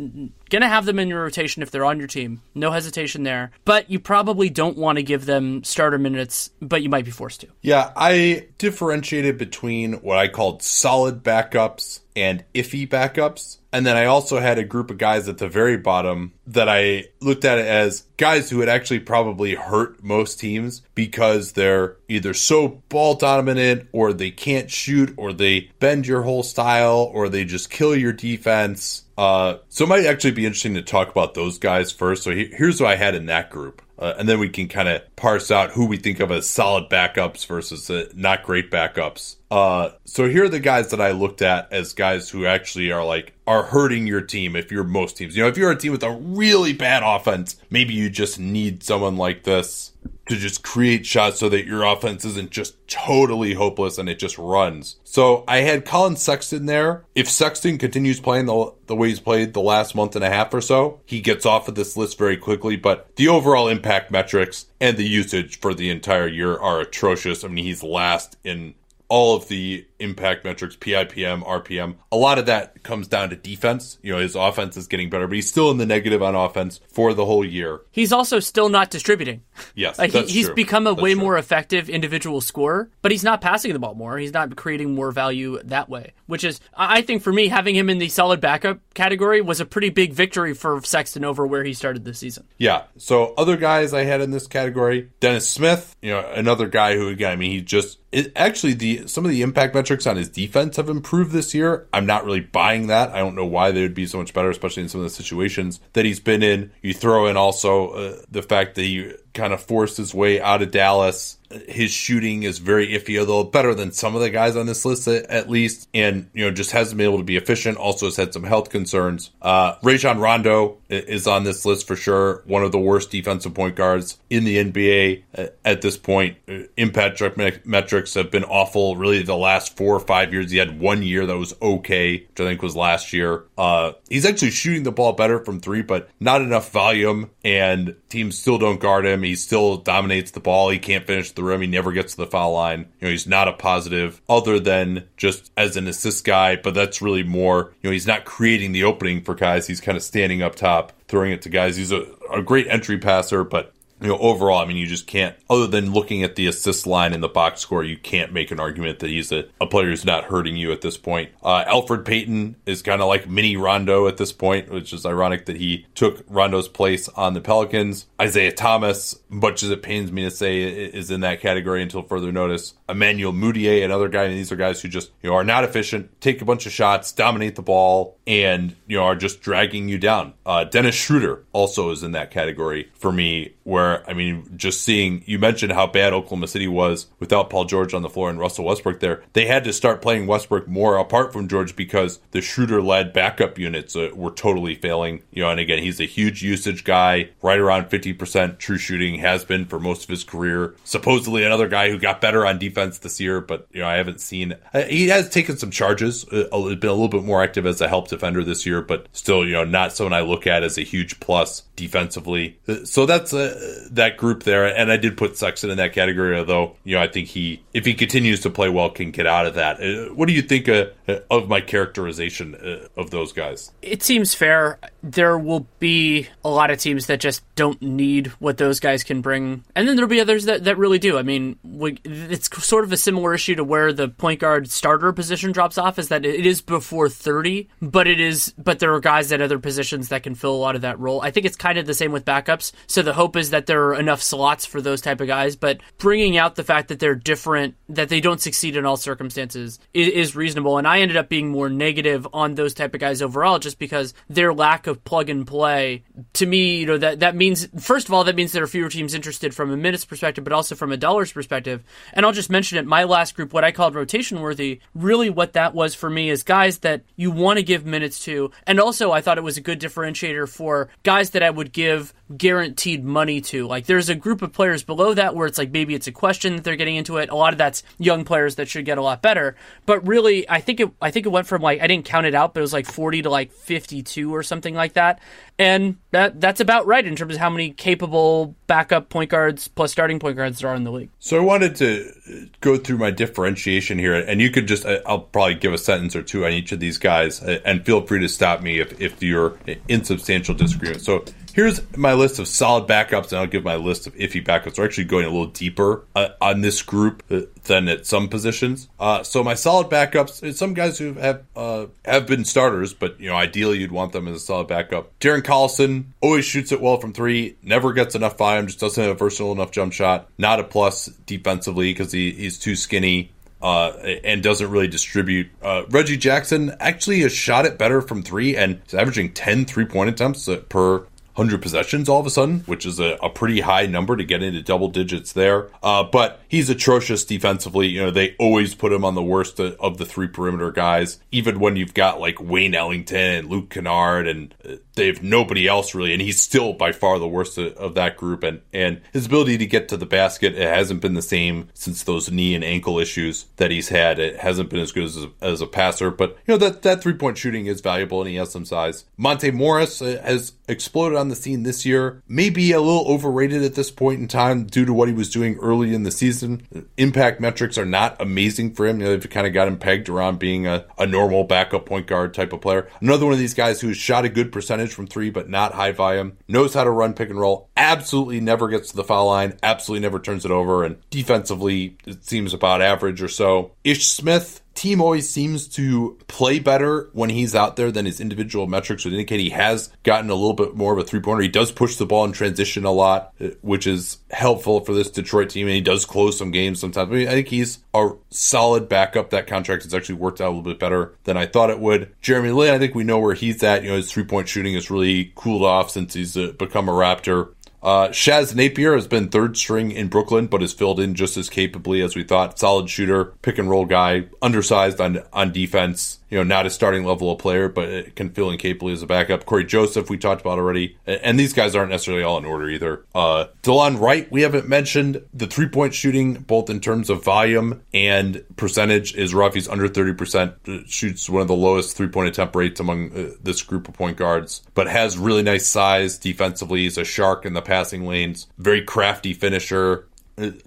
gonna have them in your rotation if they're on your team. No hesitation there. But you probably don't want to give them starter minutes, but you might be forced to. Yeah, I differentiated between what I called solid backups and iffy backups. And then I also had a group of guys at the very bottom that I looked at it as guys who would actually probably hurt most teams because they're either so ball dominant or they can't shoot or they bend your whole style or they just kill your defense. Uh, so it might actually be interesting to talk about those guys first. So he- here's what I had in that group. Uh, and then we can kind of parse out who we think of as solid backups versus uh, not great backups. Uh, so here are the guys that I looked at as guys who actually are like are hurting your team if you're most teams. You know, if you're a team with a really bad offense, maybe you just need someone like this to just create shots so that your offense isn't just totally hopeless and it just runs. So I had Collin Sexton there. If Sexton continues playing the, the way he's played the last month and a half or so, he gets off of this list very quickly. But the overall impact metrics and the usage for the entire year are atrocious. I mean, he's last in all of the impact metrics, PIPM, RPM. A lot of that comes down to defense. You know, his offense is getting better, but he's still in the negative on offense for the whole year. He's also still not distributing. Yes, (laughs) like he, he's true. become a That's way true. more effective individual scorer, but he's not passing the ball more. He's not creating more value that way. Which is, I think, for me, having him in the solid backup category was a pretty big victory for Sexton over where he started the season. Yeah. So other guys I had in this category, Dennis Smith, you know, another guy who again, I mean, he just it, actually the some of the impact metrics on his defense have improved this year. I'm not really buying that. I don't know why they would be so much better, especially in some of the situations that he's been in. You throw in also uh, the fact that he kind of forced his way out of Dallas. His shooting is very iffy, although better than some of the guys on this list at, least. And, you know, just hasn't been able to be efficient. Also has had some health concerns. Uh, Rajon Rondo is on this list for sure. One of the worst defensive point guards in the NBA at this point. Uh, Impact met- metrics have been awful really the last four or five years. He had one year that was okay, which I think was last year. Uh, he's actually shooting the ball better from three, but not enough volume, and teams still don't guard him. He still dominates the ball. He can't finish the rim. He never gets to the foul line. You know, he's not a positive other than just as an assist guy, but that's really more, you know, he's not creating the opening for guys. He's kind of standing up top, throwing it to guys. He's a, a great entry passer, but you know, overall, I mean, you just can't, other than looking at the assist line in the box score, you can't make an argument that he's a, a player who's not hurting you at this point. Uh, Elfrid Payton is kind of like mini Rondo at this point, which is ironic that he took Rondo's place on the Pelicans. Isaiah Thomas, much as it pains me to say, is in that category until further notice. Emmanuel Mudiay, another guy, and these are guys who just, you know, are not efficient, take a bunch of shots, dominate the ball, and, you know, are just dragging you down. Uh, Dennis Schroeder also is in that category for me, where, I mean, just seeing, you mentioned how bad Oklahoma City was without Paul George on the floor and Russell Westbrook there. They had to start playing Westbrook more apart from George because the shooter led backup units uh, were totally failing. You know, and again, he's a huge usage guy, right around 50% true shooting, has been for most of his career. Supposedly another guy who got better on defense this year, but, you know, I haven't seen, uh, he has taken some charges, uh, a- been a little bit more active as a help defender this year, but still, you know, not someone I look at as a huge plus defensively. Uh, So that's uh, that group there, and I did put Sexton in that category, although you know I think he, if he continues to play well, can get out of that. Uh, what do you think uh, of my characterization uh, of those guys? It seems fair. There will be a lot of teams that just don't need what those guys can bring, and then there'll be others that, that really do. I mean, we, it's sort of a similar issue to where the point guard starter position drops off. Is that it is before thirty, but it is, but there are guys at other positions that can fill a lot of that role. I think it's kind of the same with backups. So the hope is that there are enough slots for those type of guys, but bringing out the fact that they're different, that they don't succeed in all circumstances, is, is reasonable. And I ended up being more negative on those type of guys overall, just because their lack of plug and play. To me, you know that that means first of all that means there are fewer teams interested from a minutes perspective, but also from a dollars perspective. And I'll just mention it. My last group, what I called rotation worthy, really what that was for me is guys that you want to give minutes to, and also I thought it was a good differentiator for guys that I would give guaranteed money to. Like there's a group of players below that where it's like maybe it's a question that they're getting into it. A lot of that's young players that should get a lot better. But really, I think it I think it went from like I didn't count it out, but it was like 40 to like 52 or something like that. And that that's about right in terms of how many capable backup point guards plus starting point guards there are in the league. So I wanted to go through my differentiation here, and you could just uh, I'll probably give a sentence or two on each of these guys, uh, and feel free to stop me if if you're in substantial disagreement. So Here's my list of solid backups, and I'll give my list of iffy backups. We're actually going a little deeper uh, on this group uh, than at some positions. Uh, so my solid backups, some guys who have uh, have been starters, but you know ideally you'd want them as a solid backup. Darren Collison always shoots it well from three, never gets enough volume, just doesn't have a versatile enough jump shot. Not a plus defensively because he, he's too skinny. Uh, and doesn't really distribute. Uh, Reggie Jackson actually has shot it better from three and is averaging 10 three point attempts per 100 possessions all of a sudden, which is a, a, pretty high number to get into double digits there. Uh, but he's atrocious defensively. You know, they always put him on the worst of the three perimeter guys, even when you've got like Wayne Ellington and Luke Kennard and uh, they have nobody else really. And he's still by far the worst of, of that group. And, and his ability to get to the basket, it hasn't been the same since those knee and ankle issues that he's had. It hasn't been as good as a, as a passer, but you know, that, that three point shooting is valuable and he has some size. Monte Morris uh, has exploded on the scene this year. Maybe a little overrated at this point in time due to what he was doing early in the season. Impact metrics are not amazing for him. You know, they've kind of got him pegged around being a, a normal backup point guard type of player. Another one of these guys who's shot a good percentage from three, but not high volume, knows how to run pick and roll, absolutely never gets to the foul line, absolutely never turns it over, and defensively, it seems about average or so. Ish Smith, team always seems to play better when he's out there than his individual metrics would indicate. He has gotten a little bit more of a three pointer. He does push the ball in transition a lot, uh, which is helpful for this Detroit team. And he does close some games sometimes. I, mean, I think he's a solid backup. That contract has actually worked out a little bit better than I thought it would. Jeremy Lin, I think we know where he's at. You know, his three point shooting has really cooled off since he's uh, become a Raptor. Uh, Shaz Napier has been third string in Brooklyn, but has filled in just as capably as we thought. Solid shooter, pick and roll guy, undersized on on defense you know, not a starting level of player, but can fill in capably as a backup. Cory Joseph, we talked about already. And these guys aren't necessarily all in order either. Uh, Delon Wright, we haven't mentioned. The three point shooting, both in terms of volume and percentage, is rough. He's under 30%, shoots one of the lowest three point attempt rates among uh, this group of point guards, but has really nice size defensively. He's a shark in the passing lanes, very crafty finisher,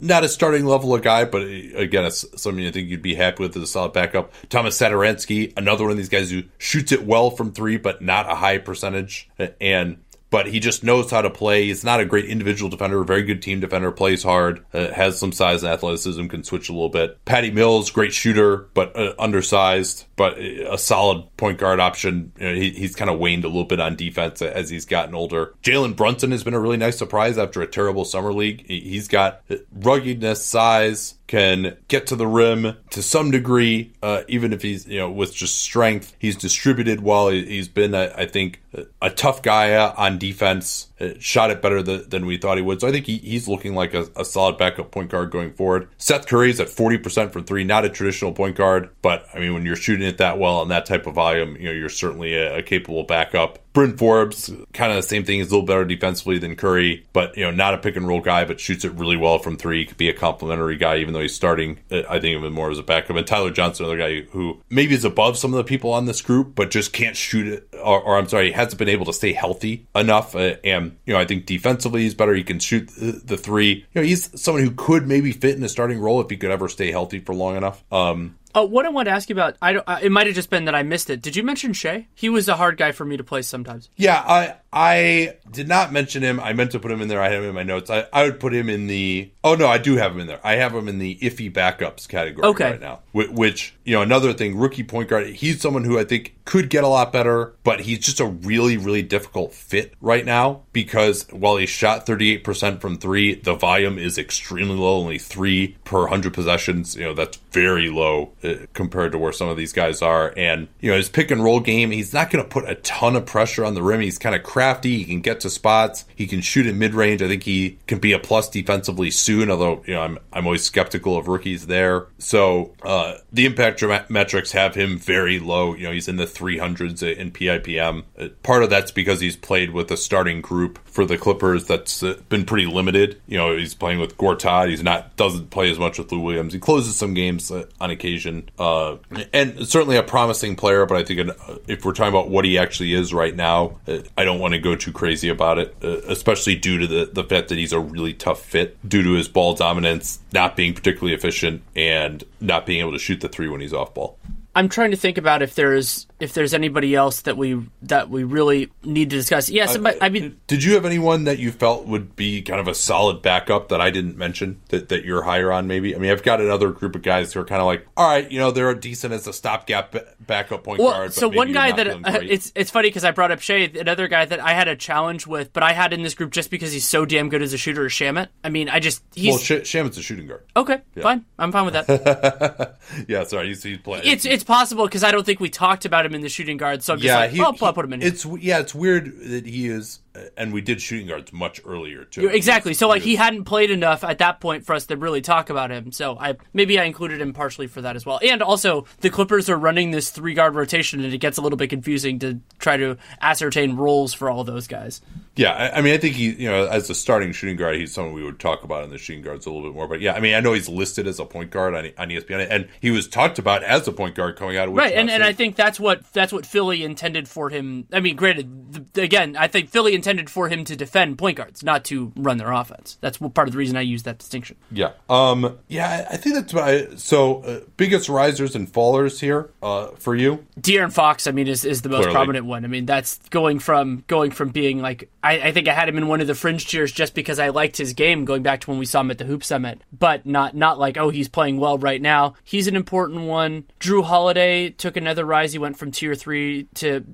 not a starting level of guy, but again, it's something I think you'd be happy with as a solid backup. Thomas Satoransky, another one of these guys who shoots it well from three, but not a high percentage. And but he just knows how to play. He's not a great individual defender, very good team defender, plays hard, uh, has some size and athleticism, can switch a little bit. Patty Mills, great shooter, but uh, undersized, but a solid point guard option. You know, he, he's kind of waned a little bit on defense as he's gotten older. Jalen Brunson has been a really nice surprise after a terrible summer league. He's got ruggedness, size, can get to the rim to some degree, uh, even if he's you know with just strength. He's distributed well. He's been, I, I think, a tough guy on defense. Shot it better than we thought he would. So I think he, he's looking like a, a, solid backup point guard going forward. Seth Curry's at 40% from three, not a traditional point guard, but I mean, when you're shooting it that well on that type of volume, you know, you're certainly a, a capable backup. Bryn Forbes, kind of the same thing. He's a little better defensively than Curry, but you know, not a pick and roll guy, but shoots it really well from three. He Could be a complimentary guy, even though he's starting. Uh, I think him more as a backup. And Tyler Johnson, another guy who maybe is above some of the people on this group, but just can't shoot it, or, or I'm sorry, hasn't been able to stay healthy enough. Uh, and you know, I think defensively he's better. He can shoot the three. You know, he's someone who could maybe fit in a starting role if he could ever stay healthy for long enough. Um, uh, what I want to ask you about, I don't, uh, it might have just been that I missed it. Did you mention Shai? He was a hard guy for me to play sometimes. Yeah, I I did not mention him. I meant to put him in there. I had him in my notes. I, I would put him in the. Oh no, I do have him in there. I have him in the iffy backups category okay. right now. Which, which you know, another thing, rookie point guard. He's someone who I think could get a lot better, but he's just a really really difficult fit right now because while he shot thirty eight percent from three, the volume is extremely low, only three per hundred possessions. You know, that's very low uh, compared to where some of these guys are. And you know, his pick and roll game, he's not going to put a ton of pressure on the rim. He's kind of crafty. He can get to spots. He can shoot in mid range. I think he can be a plus defensively soon. Although you know I'm I'm always skeptical of rookies there. So uh, the impact metrics have him very low. You know he's in the 300s in PIPM. Uh, part of that's because he's played with a starting group for the Clippers that's been pretty limited. You know, he's playing with Gortat. He's not doesn't play as much with Lou Williams. He closes some games uh, on occasion, uh, and certainly a promising player. But I think uh, if we're talking about what he actually is right now, uh, I don't want to go too crazy about it, uh, especially due to the the fact that he's a really tough fit due to his ball dominance, not being particularly efficient, and not being able to shoot the three when he's off ball. I'm trying to think about if there's if there's anybody else that we that we really need to discuss. Yes, I, I mean, did you have anyone that you felt would be kind of a solid backup that I didn't mention that, that you're higher on? Maybe I mean I've got another group of guys who are kind of like, all right, you know, they're decent as a stopgap backup point well, guard. so one guy that uh, it's it's funny because I brought up Shai, another guy that I had a challenge with, but I had in this group just because he's so damn good as a shooter. Is Shamet? I mean, I just he's well, Sh- Shamet's a shooting guard. Okay, yeah. fine, I'm fine with that. (laughs) yeah, sorry, he's, he's playing. It's it's possible because I don't think we talked about him in the shooting guard, so I'm just yeah, like, he, oh, I'll put him in. Here. It's yeah, it's weird that he is and we did shooting guards much earlier too. Exactly. So like he hadn't played enough at that point for us to really talk about him. So I maybe I included him partially for that as well. And also the Clippers are running this three guard rotation and it gets a little bit confusing to try to ascertain roles for all those guys. Yeah, I, I mean I think he you know as a starting shooting guard he's someone we would talk about in the shooting guards a little bit more. But yeah, I mean I know he's listed as a point guard on, on ESPN and he was talked about as a point guard coming out of right. And and I think that's what that's what Philly intended for him. I mean, granted, the, again, I think Philly intended for him to defend point guards, not to run their offense. That's part of the reason I use that distinction. Yeah. Um. Yeah, I think that's what I. So uh, biggest risers and fallers here uh, for you. De'Aaron Fox, I mean, is, is the most Clearly. prominent one. I mean, that's going from going from being like I, I think I had him in one of the fringe tiers just because I liked his game going back to when we saw him at the Hoop Summit, but not not like oh he's playing well right now. He's an important one. Jrue Holiday took another rise. He went from tier three to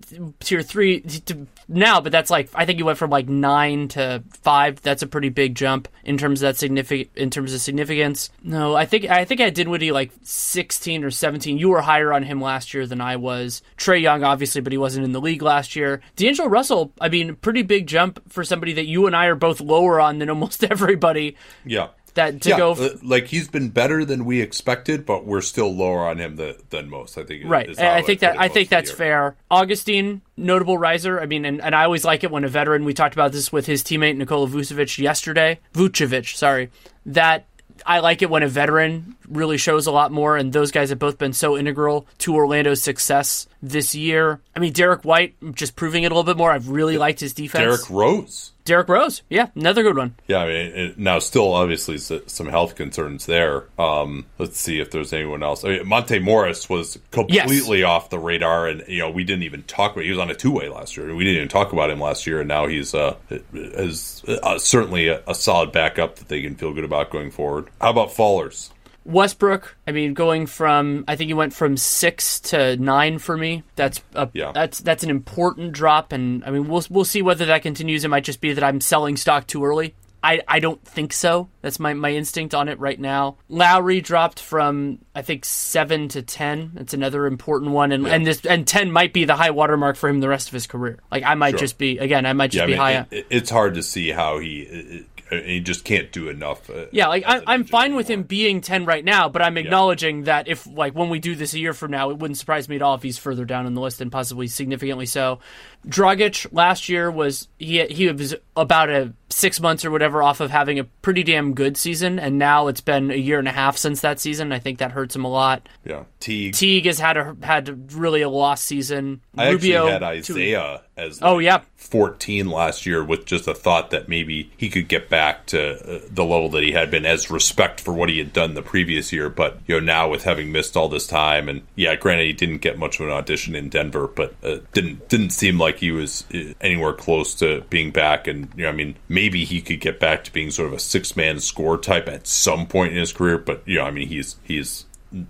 tier three to now, but that's like I think he went from like nine to five. That's a pretty big jump in terms of that significant in terms of significance. No, I think I think I did Dinwiddie like sixteen or seventeen. You were higher on him last year than I was. Trae Young, obviously, but he wasn't in the league last year. D'Angelo Russell, I mean, pretty big jump for somebody that you and I are both lower on than almost (laughs) everybody. Yeah that to yeah, go f- like he's been better than we expected, but we're still lower on him the, than most. I think right. I think that I think that's fair. Augustin, notable riser. I mean, and, and I always like it when a veteran. We talked about this with his teammate Nikola Vucevic yesterday. Vucevic, sorry. That I like it when a veteran really shows a lot more, and those guys have both been so integral to Orlando's success this year. I mean, Derrick White just proving it a little bit more. I've really liked his defense. Derrick Rose. Derrick Rose, yeah, another good one. Yeah, I mean, it, now still obviously some health concerns there. Um, let's see if there's anyone else. I mean, Monte Morris was completely yes. off the radar, and you know we didn't even talk about. He was on a two way last year. We didn't even talk about him last year, and now he's uh, is uh, certainly a, a solid backup that they can feel good about going forward. How about Fallers? Westbrook, I mean, going from I think he went from six to nine for me. That's a, yeah. that's that's an important drop, and I mean we'll we'll see whether that continues. It might just be that I'm selling stock too early. I, I don't think so. That's my, my instinct on it right now. Lowry dropped from I think seven to ten. That's another important one, and yeah. and this and ten might be the high watermark for him the rest of his career. Like I might sure. just be again, I might just yeah, be I mean, high. It, it's hard to see how he he just can't do enough. Uh, yeah, like I, am fine with him being ten right now, but I'm acknowledging yeah. that if like when we do this a year from now, it wouldn't surprise me at all if he's further down in the list and possibly significantly so. Dragic last year was he he was about a six months or whatever off of having a pretty damn good season, and now it's been a year and a half since that season. I think that hurts him a lot. Yeah, Teague Teague has had a had really a lost season. I Rubio, actually had Isaiah as like oh yeah 14 last year with just a thought that maybe he could get back to uh, the level that he had been as respect for what he had done the previous year. But you know now with having missed all this time, and yeah, granted he didn't get much of an audition in Denver, but uh, didn't didn't seem like he was uh, anywhere close to being back. And you know, I mean, maybe he could get back to being sort of a six man score type at some point in his career. But you know, I mean, he's he's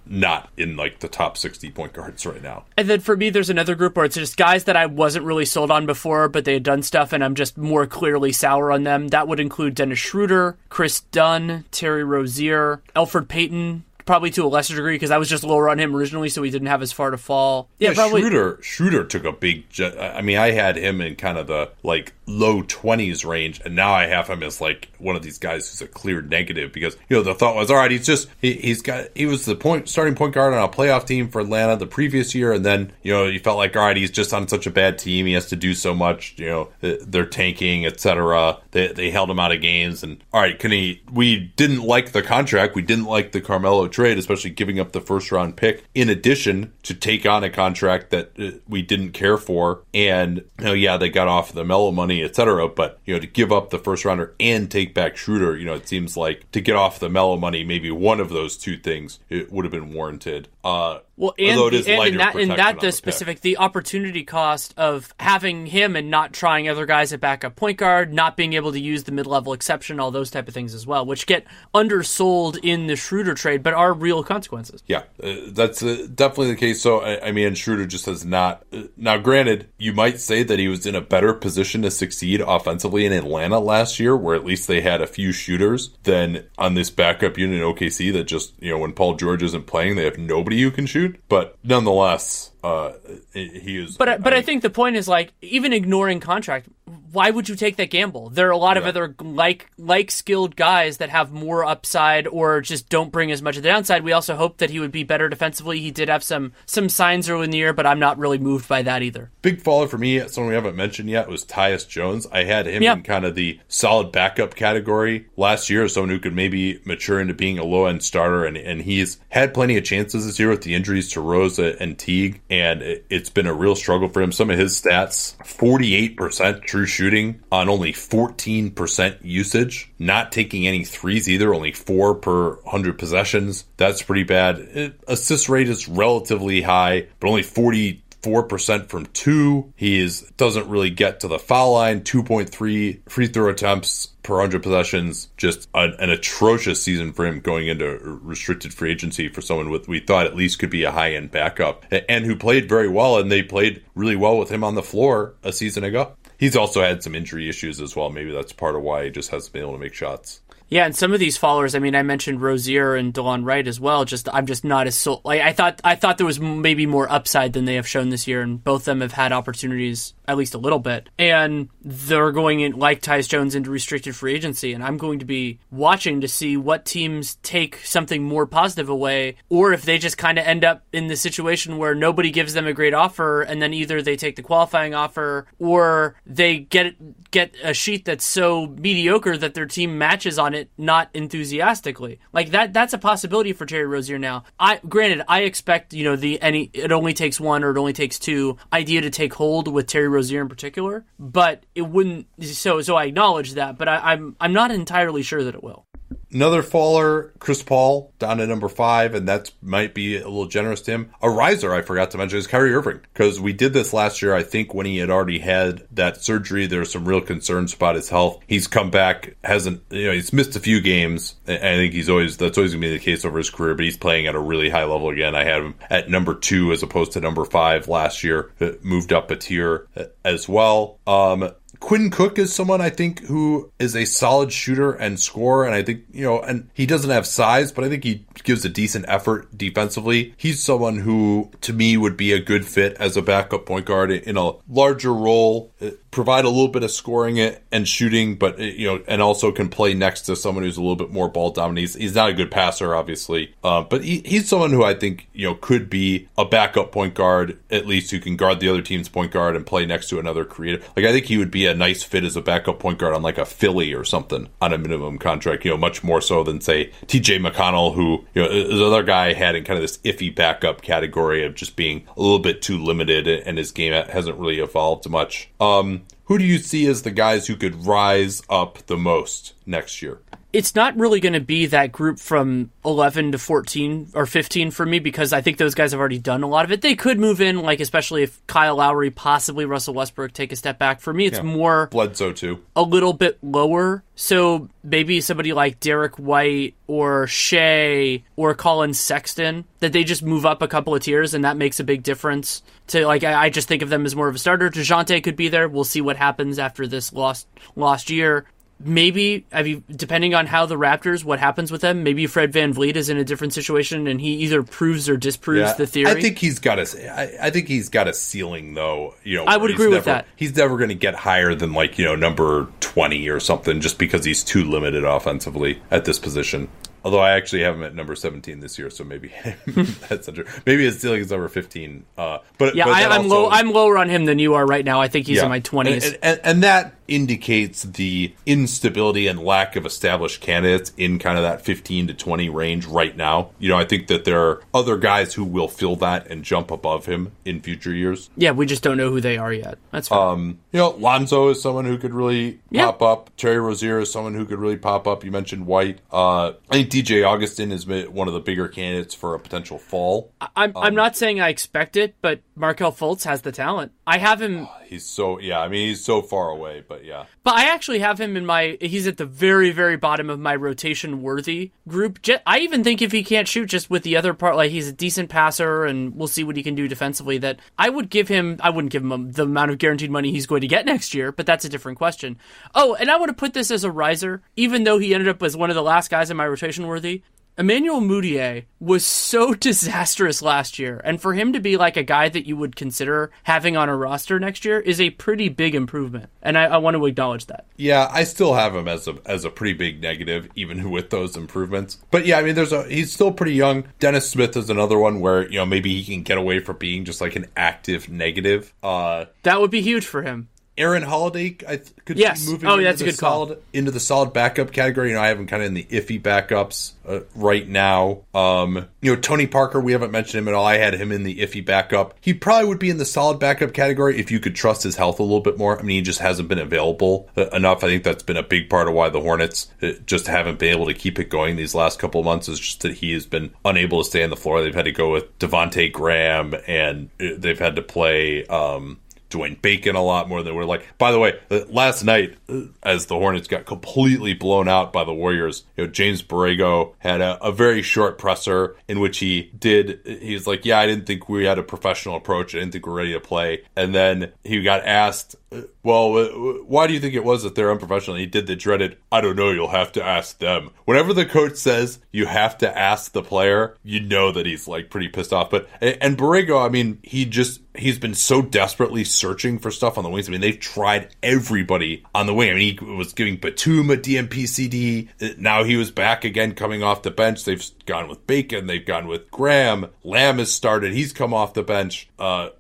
not in like the top 60 point guards right now. And then for me, there's another group where it's just guys that I wasn't really sold on before, but they had done stuff and I'm just more clearly sour on them. That would include Dennis Schroeder, Kris Dunn, Terry Rozier, Elfrid Payton, probably to a lesser degree because I was just lower on him originally, so he didn't have as far to fall. Yeah, probably. Schroeder, Schroeder took a big. I mean, I had him in kind of the like low twenties range, and now I have him as like one of these guys who's a clear negative because you know the thought was, all right, he's just he, has got he was the point starting point guard on a playoff team for Atlanta the previous year, and then you know you felt like, all right, he's just on such a bad team, he has to do so much, you know, they're tanking, etc. They they held him out of games, and all right, can he? We didn't like the contract, we didn't like the Carmelo trade, especially giving up the first round pick. In addition to take on a contract that uh, we didn't care for, and you know, yeah, they got off the Melo money, etc. But you know, to give up the first rounder and take back Schroeder, you know, it seems like to get off the Melo money, maybe one of those two things it would have been warranted. Uh, well, and, the, and in that, in that the specific, pick. the opportunity cost of having him and not trying other guys at backup point guard, not being able to use the mid level exception, all those type of things as well, which get undersold in the Schroeder trade, but are real consequences. Yeah, uh, that's uh, definitely the case. So, I, I, mean, Schroeder just has not. Uh, now, granted, you might say that he was in a better position to succeed offensively in Atlanta last year, where at least they had a few shooters, than on this backup unit in OKC that just, you know, when Paul George isn't playing, they have nobody who can shoot. But nonetheless, uh, he is. But I, but I think the point is like even ignoring contract, why would you take that gamble? There are a lot of other like like skilled guys that have more upside or just don't bring as much of the downside. We also hope that he would be better defensively. He did have some some signs early in the year, but I'm not really moved by that either. Big faller for me, someone we haven't mentioned yet was Tyus Jones. I had him in kind of the solid backup category last year, someone who could maybe mature into being a low end starter, and and he's had plenty of chances this year with the injuries to Rosa and Teague, and it, it's been a real struggle for him. Some of his stats: 48% true shooting on only 14% usage, not taking any threes either, only four per 100 possessions. That's pretty bad. It, assist rate is relatively high, but only 40 four percent from two. He doesn't really get to the foul line. Two point three free throw attempts per 100 possessions. Just an, an, atrocious season for him going into restricted free agency for someone with we thought at least could be a high end backup and who played very well. And they played really well with him on the floor a season ago. He's also had some injury issues as well. Maybe that's part of why he just hasn't been able to make shots. Yeah, and some of these followers, I mean, I mentioned Rozier and Delon Wright as well. Just I'm just not as so like I thought. I thought there was maybe more upside than they have shown this year, and both of them have had opportunities at least a little bit. And they're going in like Tyus Jones into restricted free agency, and I'm going to be watching to see what teams take something more positive away, or if they just kind of end up in the situation where nobody gives them a great offer, and then either they take the qualifying offer or they get get a sheet that's so mediocre that their team matches on it not enthusiastically. Like that that's a possibility for Terry Rozier now. I granted I expect, you know, the any it only takes one or it only takes two idea to take hold with Terry Rozier in particular, but it wouldn't so so I acknowledge that, but I, I'm I'm not entirely sure that it will. Another faller, Chris Paul, down to number five, and that might be a little generous to him. A riser, I forgot to mention, is Kyrie Irving, because we did this last year. I think when he had already had that surgery, there were some real concerns about his health. He's come back, hasn't, you know, he's missed a few games. I think he's always, that's always going to be the case over his career, but he's playing at a really high level again. I had him at number two as opposed to number five last year, moved up a tier as well. Um, Quinn Cook is someone I think who is a solid shooter and scorer, and I think you know, and he doesn't have size, but I think he gives a decent effort defensively. He's someone who, to me, would be a good fit as a backup point guard in a larger role provide a little bit of scoring and shooting, but you know, and also can play next to someone who's a little bit more ball dominant. He's, he's not a good passer, obviously, uh, but he, he's someone who I think you know could be a backup point guard at least who can guard the other team's point guard and play next to another creative. Like I think he would be a nice fit as a backup point guard on like a Philly or something on a minimum contract. You know, much more so than say T.J. McConnell, who you know the other guy had in kind of this iffy backup category of just being a little bit too limited and his game hasn't really evolved much. Um, who do you see as the guys who could rise up the most next year? It's not really going to be that group from 11 to 14 or 15 for me because I think those guys have already done a lot of it. They could move in, like, especially if Kyle Lowry, possibly Russell Westbrook take a step back. For me, it's yeah. more Bledsoe, too. A little bit lower. So maybe somebody like Derrick White or Shai or Collin Sexton that they just move up a couple of tiers and that makes a big difference. To like, I, I just think of them as more of a starter. Dejounte could be there. We'll see what happens after this lost lost year maybe I mean, depending on how the Raptors, what happens with them, maybe Fred VanVleet is in a different situation and he either proves or disproves Yeah, the theory. I think he's got a. I, I think he's got a ceiling, though. You know, I would agree with that. He's never going to get higher than like you know number twenty or something, just because he's too limited offensively at this position. Although I actually have him at number seventeen this year, so maybe (laughs) that's true. Maybe his ceiling is number fifteen. Uh, but yeah, but I, I'm also- low. I'm lower on him than you are right now. I think he's in my twenties. And, and, and that indicates the instability and lack of established candidates in kind of that 15 to 20 range right now. You know, I think that there are other guys who will fill that and jump above him in future years. yeah, we just don't know who they are yet. That's fair. Um, you know, Lonzo is someone who could really Yeah. pop up. Terry Rozier is someone who could really pop up. You mentioned White. Uh, I think DJ Augustin is one of the bigger candidates for a potential fall. I'm um, I'm not saying I expect it, but Markelle Fultz has the talent. I have him, He's so, yeah, I mean, he's so far away, but yeah. but I actually have him in my. He's at the very very bottom of my rotation worthy group. I even think if he can't shoot, just with the other part, like he's a decent passer, and we'll see what he can do defensively. That I would give him. I wouldn't give him the amount of guaranteed money he's going to get next year, but that's a different question. Oh, and I want to put this as a riser, even though he ended up as one of the last guys in my rotation worthy. Emmanuel Mudiay was so (laughs) disastrous last year, and for him to be like a guy that you would consider having on a roster next year is a pretty big improvement, and I, I want to acknowledge that. Yeah, I still have him as a as a pretty big negative, even (laughs) with those improvements. But yeah, I mean, there's a he's still pretty young. Dennis Smith is another one where you know maybe he can get away from being just like an active negative. Uh, That would be huge for him. Aaron Holiday, I th- could Yes. moving Oh, into that's a the good call. solid into the solid backup category. You know, I have him kind of in the iffy backups uh, right now. Um, you know, Tony Parker, we haven't mentioned him at all. I had him in the iffy backup. He probably would be in the solid backup category if you could trust his health a little bit more. I mean, he just hasn't been available uh, enough. I think that's been a big part of why the Hornets uh, just haven't been able to keep it going these last couple of months. Is just that he has been unable to stay on the floor. They've had to go with Devonte Graham, and uh, they've had to play. Um, Dwayne Bacon a lot more than we're like. By the way, uh, last night, uh, as the Hornets got completely blown out by the Warriors, you know, James Borrego had a, a very short presser in which he did. He's like, "Yeah, I didn't think we had a professional approach. I didn't think we we're ready to play." And then he got asked, "Well, uh, why do you think it was that they're unprofessional?" He did the dreaded, "I don't know. You'll have to ask them." Whenever the coach says you have to ask the player, you know that he's like pretty pissed off. But and Borrego, I mean, he just he's been so desperately searching for stuff on the wings. I mean, they've tried everybody on the wing. I mean, he was giving Batum a DNP-CD. Now he was back again coming off the bench. They've gone with Bacon. They've gone with Graham. Lamb has started. He's come off the bench. Uh,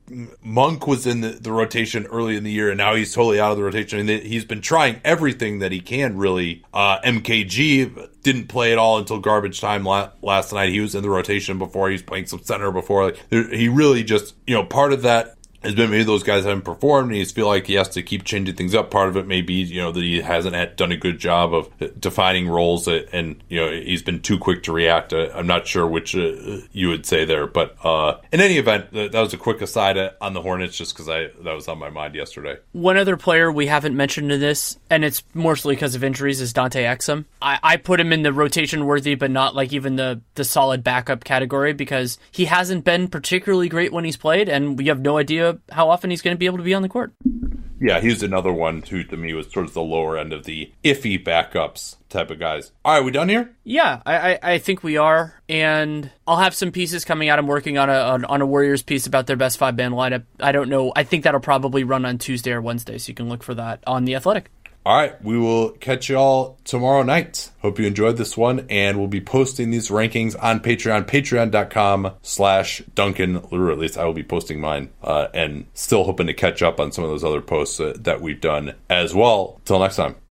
Monk was in the, the rotation early in the year, and now he's totally out of the rotation. And he's been trying everything that he can, really. Uh, MKG didn't play at all until garbage time la- last night. He was in the rotation before. He was playing some center before. Like, there- he really just, you know, part of that has been maybe those guys haven't performed and he feel like he has to keep changing things up. Part of it may be, you know, that he hasn't done a good job of defining roles and, you know, he's been too quick to react. I'm not sure which uh, you would say there, but uh, in any event, that was a quick aside on the Hornets just because I that was on my mind yesterday. One other player we haven't mentioned in this, and it's mostly because of injuries, is Dante Exum. I, I put him in the rotation worthy, but not like even the, the solid backup category because he hasn't been particularly great when he's played, and we have no idea how often he's going to be able to be on the court. Yeah, he's another one who to me was towards the lower end of the iffy backups type of guys. All right, we done here? Yeah, I, I, I think we are, and I'll have some pieces coming out. I'm working on a on, on a Warriors piece about their best five band lineup. I don't know. I think that'll probably run on Tuesday or Wednesday, so you can look for that on the Athletic. All right, we will catch you all tomorrow night. Hope you enjoyed this one, and we'll be posting these rankings on Patreon, patreon.com slash Duncan Leroux. At least I will be posting mine, uh, and still hoping to catch up on some of those other posts uh, that we've done as well. Till next time.